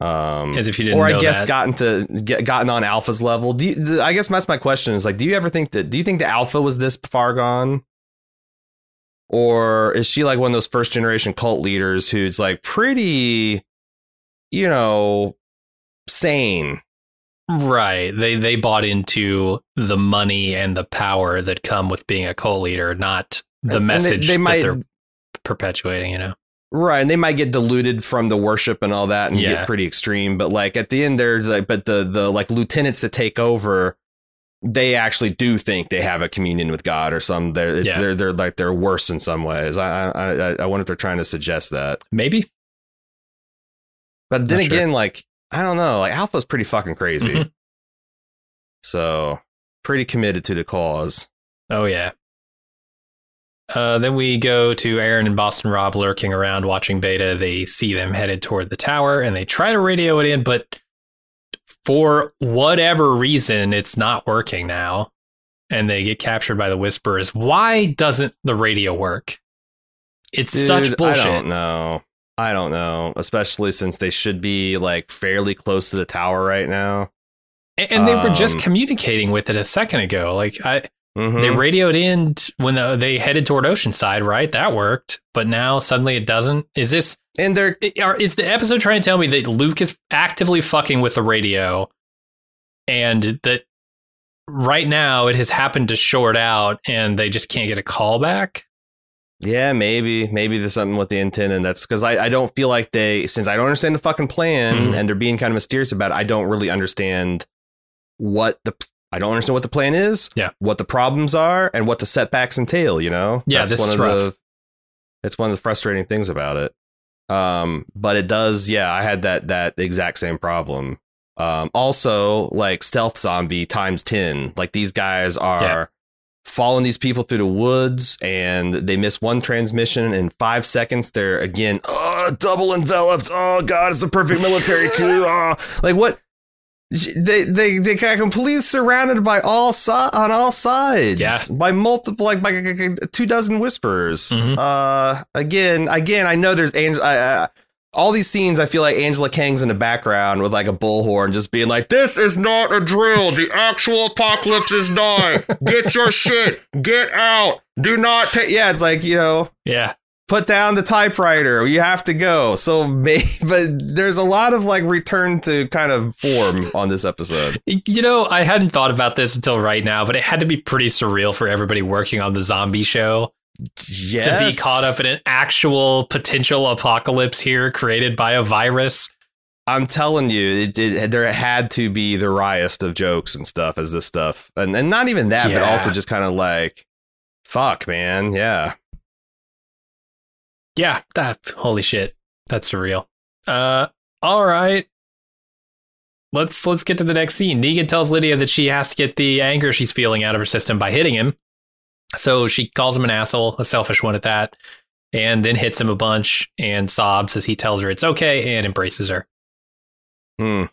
Um, As if you didn't or I guess that. gotten to get, gotten on Alpha's level. Do you, I guess that's my question is like, do you ever think that? Do you think the Alpha was this far gone? Or is she like one of those first generation cult leaders who's like pretty, you know, sane? Right. They they bought into the money and the power that come with being a cult leader, not the And message they that might- they're perpetuating, you know. Right, and they might get diluted from the worship and all that, and Yeah. get pretty extreme. But like at the end, they're like, but the the like lieutenants that take over, they actually do think they have a communion with God or some. They're Yeah. they're they're like they're worse in some ways. I I I- I wonder if they're trying to suggest that. Maybe. But then Not sure. again, like I don't know, like Alpha's pretty fucking crazy. Mhm. So pretty committed to the cause. Oh yeah. Uh, then we go to Aaron and Boston Rob lurking around watching Beta. They see them headed toward the tower and they try to radio it in, but for whatever reason, it's not working now. And they get captured by the Whisperers. Why doesn't the radio work? It's such bullshit. I don't know. I don't know, especially since they should be like fairly close to the tower right now. And they were just Um, communicating with it a second ago. Like I, Mhm. they radioed in when the, they headed toward Oceanside, right? That worked, but now suddenly it doesn't. Is this and they're are, is the episode trying to tell me that Luke is actively fucking with the radio, and that right now it has happened to short out, and they just can't get a call back? Yeah, maybe. Maybe there's something with the antenna, and that's because I, I don't feel like they, since I don't understand the fucking plan Mhm. and they're being kind of mysterious about it, I don't really understand what the, I don't understand what the plan is, Yeah. what the problems are, and what the setbacks entail, you know? Yeah, that's this one of rough. the, it's one of the frustrating things about it. Um, but it does, yeah, I had that, that exact same problem. Um, also, like stealth zombie times 10, like these guys are Yeah. following these people through the woods and they miss one transmission in five seconds they're again oh, double enveloped oh god it's a perfect military coup oh. like what they they they got completely surrounded by all si- on all sides Yeah. by multiple like by two dozen whisperers Mhm. uh again again i know there's angel I, I, all these scenes, I feel like Angela Kang's in the background with like a bullhorn, just being like, "This is not a drill. The actual apocalypse is nigh. Get your shit. Get out. Do not take." Yeah, it's like you know, Yeah, put down the typewriter. You have to go. So, but there's a lot of like return to kind of form on this episode. You know, I hadn't thought about this until right now, but it had to be pretty surreal for everybody working on the zombie show Yes. to be caught up in an actual potential apocalypse here created by a virus. I'm telling you, it, it, there had to be the riot of jokes and stuff as this stuff, and and not even that, but also just kind of like, fuck, man, yeah. Yeah, that holy shit. That's surreal. Uh all right. Let's let's get to the next scene. Negan tells Lydia that she has to get the anger she's feeling out of her system by hitting him. So she calls him an asshole, a selfish one at that, and then hits him a bunch and sobs as he tells her it's okay and embraces her. Hmm.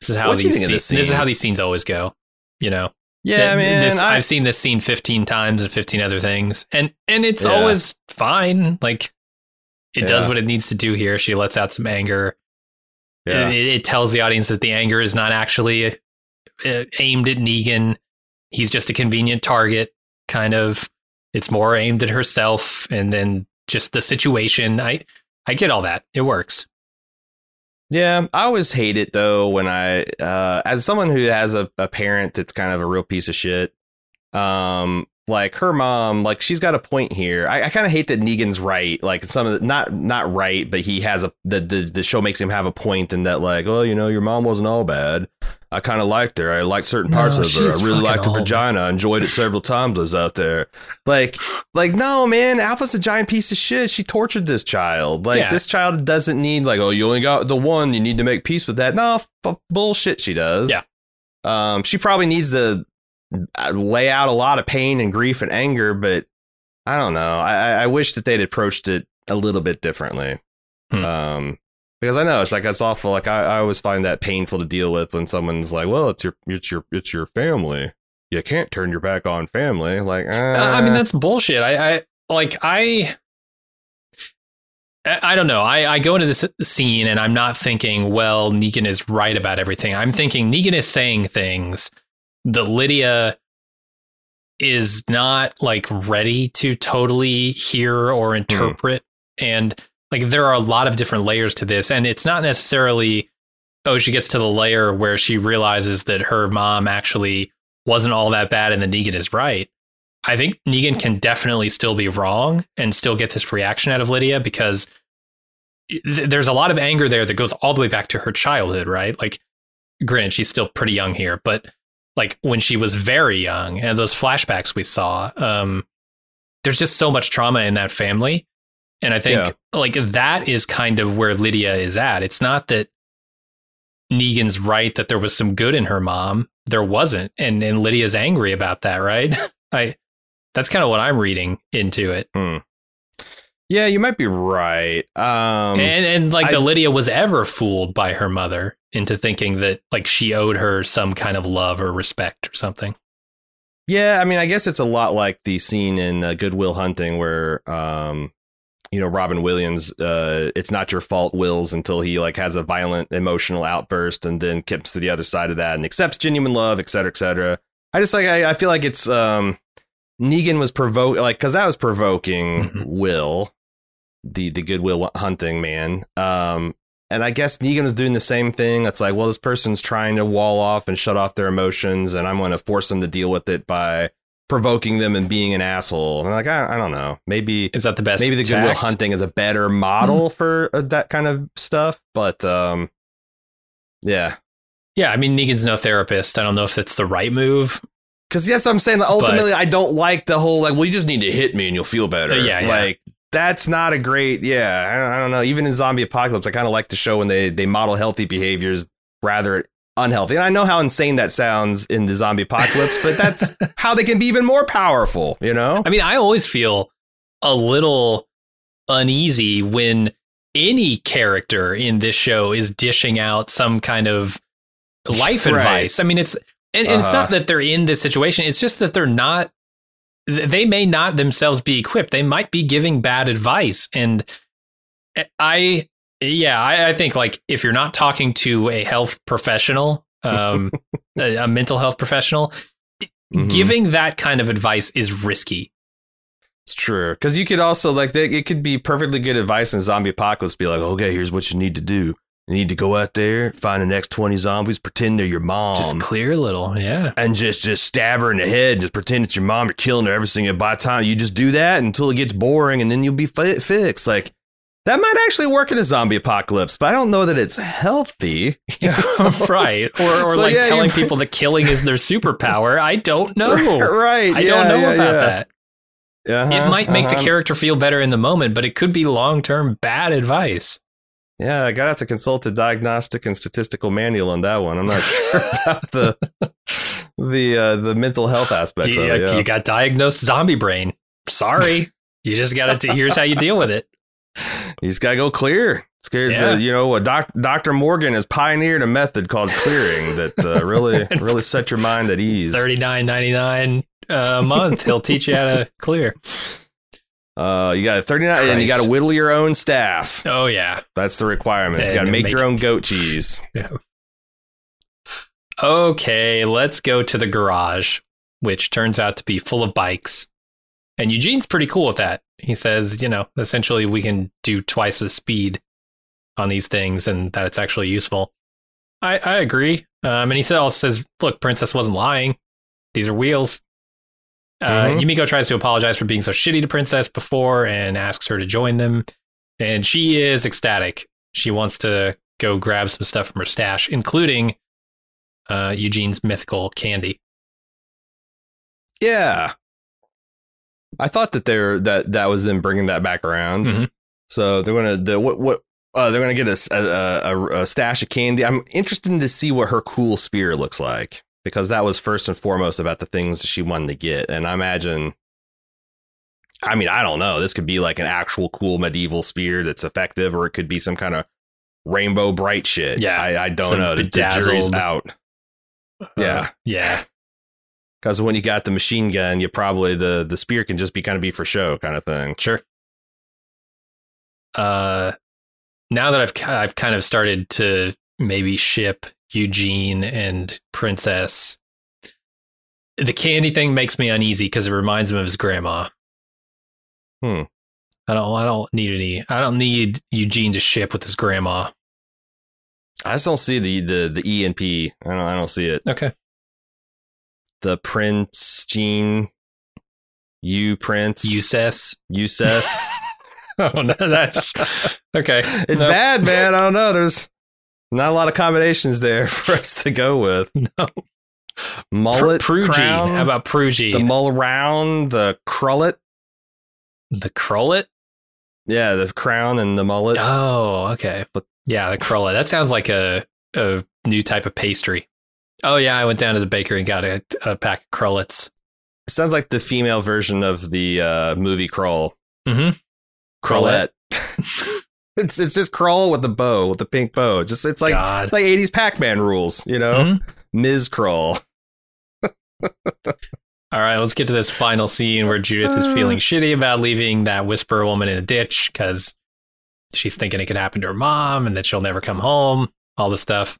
This is how What these scenes, this this is how these scenes always go. You know, Yeah, Th- man. This, I, I've seen this scene 15 times and 15 other things, and and it's Yeah. always fine. Like it does what it needs to do here. She lets out some anger. yeah. It, it tells the audience that the anger is not actually uh, aimed at Negan. He's just a convenient target, kind of. It's more aimed at herself, and then just the situation. I I get all that. It works. Yeah, I always hate it though when I, uh, as someone who has a, a parent that's kind of a real piece of shit, um, like her mom, like she's got a point here. I, I kind of hate that Negan's right. Like some of the, not not right, but he has a the, the the show makes him have a point in that like, oh, you know, your mom wasn't all bad. I kind of liked her. I liked certain parts No, of her. I really liked her vagina. I enjoyed it several times. I was out there. Like, like no, man. Alpha's a giant piece of shit. She tortured this child. Like Yeah. this child doesn't need like, oh, you only got the one. You need to make peace with that. No, f- bullshit. She does. Yeah. Um, she probably needs to lay out a lot of pain and grief and anger, but I don't know. I, I- wish that they'd approached it a little bit differently. Hmm. Um, because I know it's like it's awful. Like I, I always find that painful to deal with when someone's like, "Well, it's your, it's your, it's your family. You can't turn your back on family." Like, uh, Uh, I mean, that's bullshit. I, I like I. I I don't know. I, I go into this scene and I'm not thinking, well, Negan is right about everything. I'm thinking Negan is saying things that Lydia is not like ready to totally hear or hmm. interpret. And like there are a lot of different layers to this. And it's not necessarily, oh, she gets to the layer where she realizes that her mom actually wasn't all that bad and the Negan is right. I think Negan can definitely still be wrong and still get this reaction out of Lydia because th- there's a lot of anger there that goes all the way back to her childhood, right? Like, granted, she's still pretty young here, but like when she was very young and those flashbacks we saw, um, there's just so much trauma in that family. And I think Yeah. like that is kind of where Lydia is at. It's not that Negan's right that there was some good in her mom. There wasn't. And and Lydia's angry about that, right? I that's kind of what I'm reading into it. yeah, you might be right. Um, and and like I- the Lydia was ever fooled by her mother into thinking that like she owed her some kind of love or respect or something. Yeah, I mean, I guess it's a lot like the scene in uh, Good Will Hunting where, um, you know, Robin Williams, uh, it's not your fault, wills until he like has a violent emotional outburst and then gets to the other side of that and accepts genuine love, et cetera, et cetera. I just like, I, I feel like it's, um, Negan was provoke like, cause that was provoking Mhm. Will, the, the Good Will Hunting man. Um, and I guess Negan was doing the same thing. It's like, well, this person's trying to wall off and shut off their emotions, and I'm going to force them to deal with it by provoking them and being an asshole. And I'm like, I, I don't know. Maybe Is that the best? maybe the Goodwill tact? Hunting is a better model for uh, that kind of stuff. But um, yeah, Yeah, I mean Negan's no therapist. I don't know if that's the right move. because yes, I'm saying that ultimately I don't like the whole like, well, you just need to hit me and you'll feel better. Uh, yeah, yeah. like. That's not a great, yeah. I don't, I don't know. Even in zombie apocalypse, I kind of like to show when they they model healthy behaviors rather unhealthy. And I know how insane that sounds in the zombie apocalypse, but that's how they can be even more powerful. You know? I mean, I always feel a little uneasy when any character in this show is dishing out some kind of life Right. advice. I mean, it's and, and it's Uh-huh. not that they're in this situation. It's just that they're not. Th- They may not themselves be equipped. They might be giving bad advice, and I, yeah, I, I think like if you're not talking to a health professional, um, a, a mental health professional, Mhm. giving that kind of advice is risky. It's true because you could also like they, it could be perfectly good advice in zombie apocalypse. Be like, okay, here's what you need to do. You need to go out there, find the next twenty zombies, pretend they're your mom, Just clear a little, yeah. and just just stab her in the head. Just pretend it's your mom. You're killing her every single. By the time you just do that until it gets boring, and then you'll be fi- fixed. Like that might actually work in a zombie apocalypse, but I don't know that it's healthy. right. Or, or So, like yeah, telling people that killing is their superpower. I don't know. right? I yeah, don't know yeah, about that. Uh-huh, it might make the uh-huh. character feel better in the moment, but it could be long term bad advice. Yeah, I gotta have to consult a diagnostic and statistical manual on that one. I'm not sure about the the uh, the mental health aspects You, of it. Yeah. you got diagnosed zombie brain. Sorry. you just got to, here's how you deal with it. You just gotta go clear. Scares, Yeah. uh, you know, doc, Dr. Morgan has pioneered a method called clearing that uh, really, really set your mind at ease. Thirty nine ninety nine a month. He'll teach you how to clear. Uh, you got 39, and you got to whittle your own staff. Oh yeah. That's the requirements. You got to make, make- your own goat cheese. yeah. Okay, let's go to the garage, which turns out to be full of bikes. And Eugene's pretty cool with that. He says, you know, essentially we can do twice the speed on these things and that it's actually useful. I, I agree. Um, and he also says, look, Princess wasn't lying. These are wheels. Uh, Mhm. Yumiko tries to apologize for being so shitty to Princess before and asks her to join them. And she is ecstatic. She wants to go grab some stuff from her stash, including uh, Eugene's mythical candy. Yeah. I thought that they're that that was them bringing that back around. Mhm. So they're gonna the what what uh, they're gonna get a a stash of candy. I'm interested to see what her cool spear looks like because that was first and foremost about the things she wanted to get, and I imagine. I mean, I don't know. This could be like an actual cool medieval spear that's effective, or it could be some kind of Rainbow Brite shit. Yeah, I, I don't know. The, the jury's bedazzled- out. Yeah. Uh, yeah. Because when you got the machine gun, you probably the the spear can just be kind of be for show kind of thing. Sure. Uh, now that I've I've kind of started to maybe ship Eugene and Princess, the candy thing makes me uneasy because it reminds him of his grandma. Hmm. I don't. I don't need any. I don't need Eugene to ship with his grandma. I just don't see the the the ENP. I don't I don't see it. Okay. The Prince Gene, you Prince, Eustace. Eustace. Oh no, that's okay. it's No. bad, man. I don't know. There's not a lot of combinations there for us to go with. No. Mullet, Pr- crown, How about Prugy? the mull round, the crullet? the Crullet? Yeah, the crown and the mullet. Oh, okay. But- yeah, the Crullet. That sounds like a a new type of pastry. Oh yeah, I went down to the bakery and got a, a pack of Crullets. It sounds like the female version of the uh, movie Crawl. Mm-hmm. Crawlette. it's it's just crawl with a bow, with a pink bow. Just it's like God. it's like 80s Pac-Man rules, you know? Mhm. Ms. Crawl. All right, let's get to this final scene where Judith is Uh. feeling shitty about leaving that whisper woman in a ditch because she's thinking it could happen to her mom and that she'll never come home. All this stuff.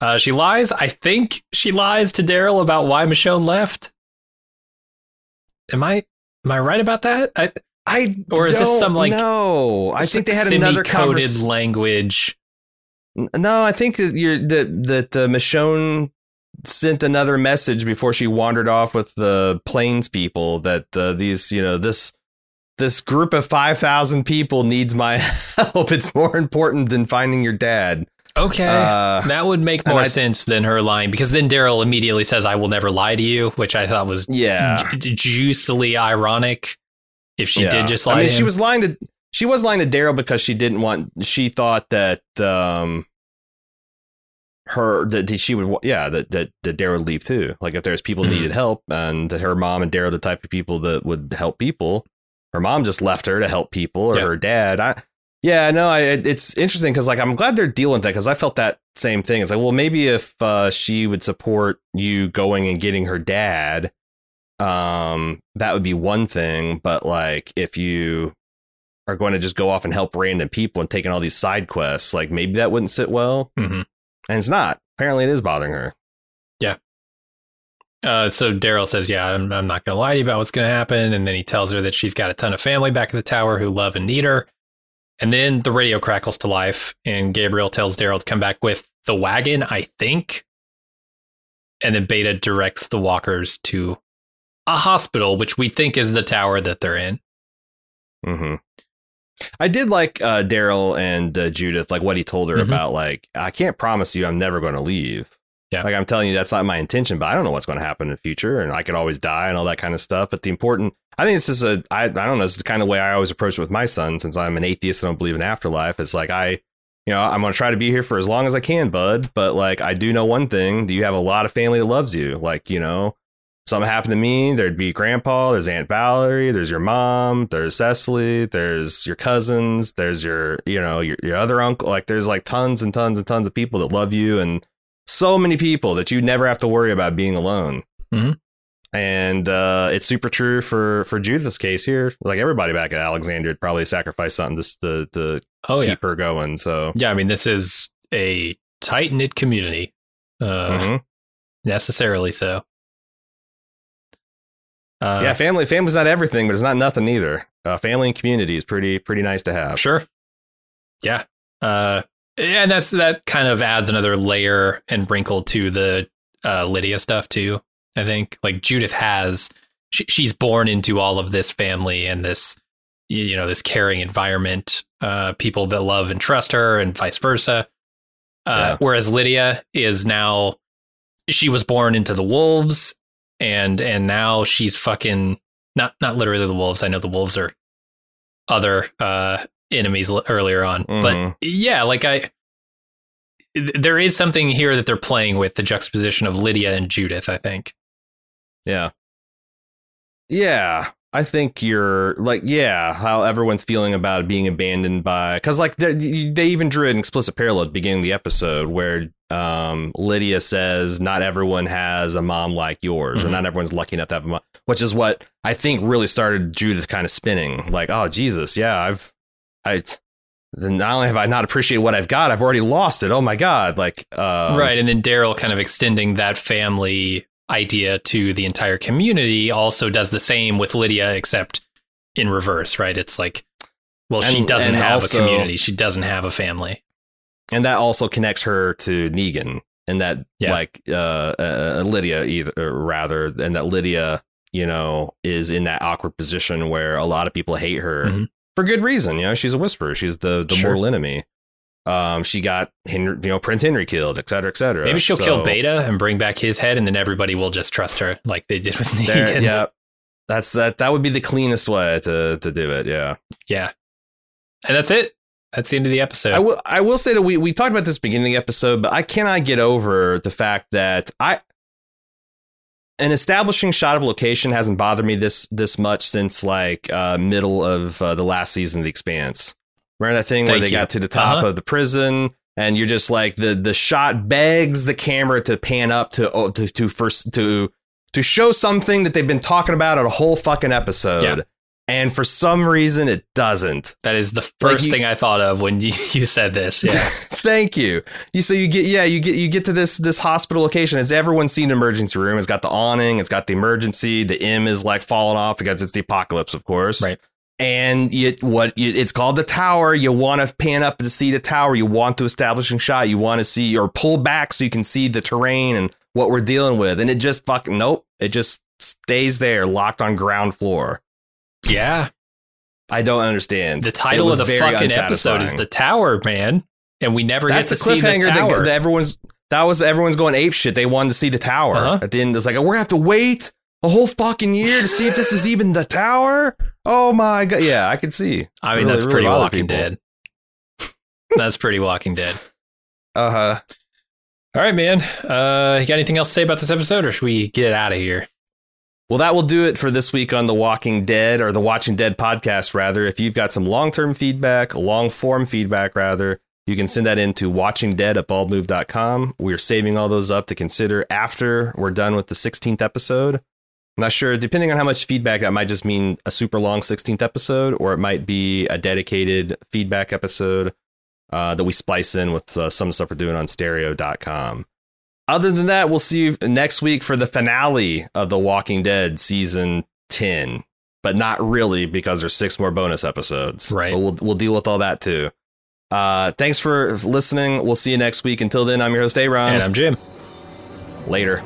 Uh, she lies. I think she lies to Daryl about why Michonne left. Am I am I right about that? I, I Or is this don't some, like, know. I think they had another coded convers- language. No, I think that you're that that uh, Michonne sent another message before she wandered off with the plains people that uh, these you know this this group of 5000 people needs my help it's more important than finding your dad Okay. uh, that would make more I- sense than her lying because then Daryl immediately says, I will never lie to you, which I thought was yeah ju- juicily ironic. If she Yeah. did just lie I mean, to she was lying to she was lying to Daryl because she didn't want. She thought that um her that she would yeah that that, that Daryl would leave too. Like if there's people Mhm. needed help and her mom and Daryl the type of people that would help people. Her mom just left her to help people or Yeah. her dad. I yeah no I it- it's interesting because like I'm glad they're dealing with that because I felt that same thing. It's like well maybe if uh, she would support you going and getting her dad um that would be one thing but like if you are going to just go off and help random people and taking all these side quests like maybe that wouldn't sit well Mhm. and it's not apparently it is bothering her Yeah. Uh, so Daryl says, "Yeah, I'm, I'm not going to lie to you about what's going to happen." And then he tells her that she's got a ton of family back at the tower who love and need her. And then the radio crackles to life, and Gabriel tells Daryl to come back with the wagon, I think. And then Beta directs the walkers to a hospital, which we think is the tower that they're in. hmm i did like uh daryl and uh, judith like what he told her Mhm. about like i can't promise you i'm never going to leave Yeah. Like I'm telling you, that's not my intention, but I don't know what's going to happen in the future, and I could always die and all that kind of stuff. But the important, I think this is a, I, I don't know, it's the kind of way I always approach it with my son, since I'm an atheist and don't believe in afterlife. It's like I, you know, I'm going to try to be here for as long as I can, bud. But like, I do know one thing: do you have a lot of family that loves you? Like, you know, something happened to me, there'd be grandpa, there's Aunt Valerie, there's your mom, there's Cecily, there's your cousins, there's your, you know, your, your other uncle. Like there's like tons and tons and tons of people that love you and so many people that you never have to worry about being alone. Mhm. And uh, it's super true for for Judith's case here. Like everybody back at Alexandria would probably sacrifice something just to, to Oh yeah, keep her going. So yeah. I mean, this is a tight knit community, uh, mhm. necessarily so. Uh, yeah, family family's not everything, but it's not nothing either. Uh, family and community is pretty pretty nice to have. Sure. Yeah. Uh, and that's that kind of adds another layer and wrinkle to the uh, Lydia stuff too. I think like Judith has she, she's born into all of this family and this you know this caring environment, uh, people that love and trust her, and vice versa. Uh, Yeah. Whereas Lydia is now she was born into the wolves, and and now she's fucking not not literally the wolves. I know the wolves are other uh enemies l- earlier on. Mhm. But yeah, like I th- there is something here that they're playing with the juxtaposition of Lydia and Judith, I think. Yeah. Yeah. I think you're like, yeah, how everyone's feeling about being abandoned by, because like they, they even drew an explicit parallel at the beginning of the episode where um, Lydia says, not everyone has a mom like yours, Mhm. or not everyone's lucky enough to have a mom, which is what I think really started Judith kind of spinning. Like, oh, Jesus, yeah, I've, I, then not only have I not appreciated what I've got, I've already lost it. Oh my God. Like, um, right. And then Daryl kind of extending that family idea to the entire community also does the same with Lydia, except in reverse, right? It's like, well, she doesn't have also- a community. She doesn't have a family. And that also connects her to Negan, and that Yeah. like uh, uh, Lydia, either or rather, and that Lydia, you know, is in that awkward position where a lot of people hate her Mhm. for good reason. You know, she's a whisperer. She's the the Sure. mortal enemy. Um, she got Henry, you know, Prince Henry killed, et cetera, et cetera. Maybe she'll kill Beta and bring back his head, and then everybody will just trust her like they did with Negan. yeah, that's that. That would be the cleanest way to to do it. Yeah. yeah. And that's it. That's the end of the episode. I will. I will say that we we talked about this beginning of the episode, but I cannot get over the fact that I an establishing shot of location hasn't bothered me this this much since like uh, middle of uh, the last season of The Expanse. Remember that thing where they you. got to the top Uh-huh. of the prison, and you're just like the the shot begs the camera to pan up to oh, to to first to to show something that they've been talking about a whole fucking episode. Yeah. And for some reason, it doesn't. that is the Like first you- thing I thought of when you, you said this. Yeah. Thank you. You so you get yeah you get you get to this this hospital location. Has everyone seen an emergency room? It's got the awning. It's got the emergency. The M is like falling off because it's the apocalypse, of course. Right. And you, what you, it's called the tower. You want to pan up to see the tower. You want to establish a shot. You want to see or pull back so you can see the terrain and what we're dealing with. And it just fucking nope. It just stays there, locked on ground floor. Yeah. I don't understand. The title of the fucking episode is. The Tower, man. And we never That's get the to see the tower. that, that everyone's that was everyone's going ape shit. They wanted to see the tower Uh-huh. at the end. It's like we're gonna have to wait a whole fucking year to see if this is even the tower. Oh my god! Yeah, I can see. I mean, Really- that's pretty bother Walking. Dead. that's pretty Walking Dead. Uh huh. All right, man. Uh, you got anything else to say about this episode, or should we get out of here? Well, that will do it for this week on the Walking Dead or the Watching Dead podcast. Rather, if you've got some long term feedback, long form feedback, rather, you can send that in to watchingdead at baldmove.com. We're saving all those up to consider after we're done with the 16th episode. I'm not sure, depending on how much feedback, that might just mean a super long 16th episode, or it might be a dedicated feedback episode uh, that we splice in with uh, some stuff we're doing on stereo.com. Other than that, we'll see you next week for the finale of The Walking Dead season 10, but not really because there's six more bonus episodes. Right. But we'll, we'll deal with all that too. Uh, thanks for listening. We'll see you next week. Until then, I'm your host, Aaron. and I'm Jim. Later.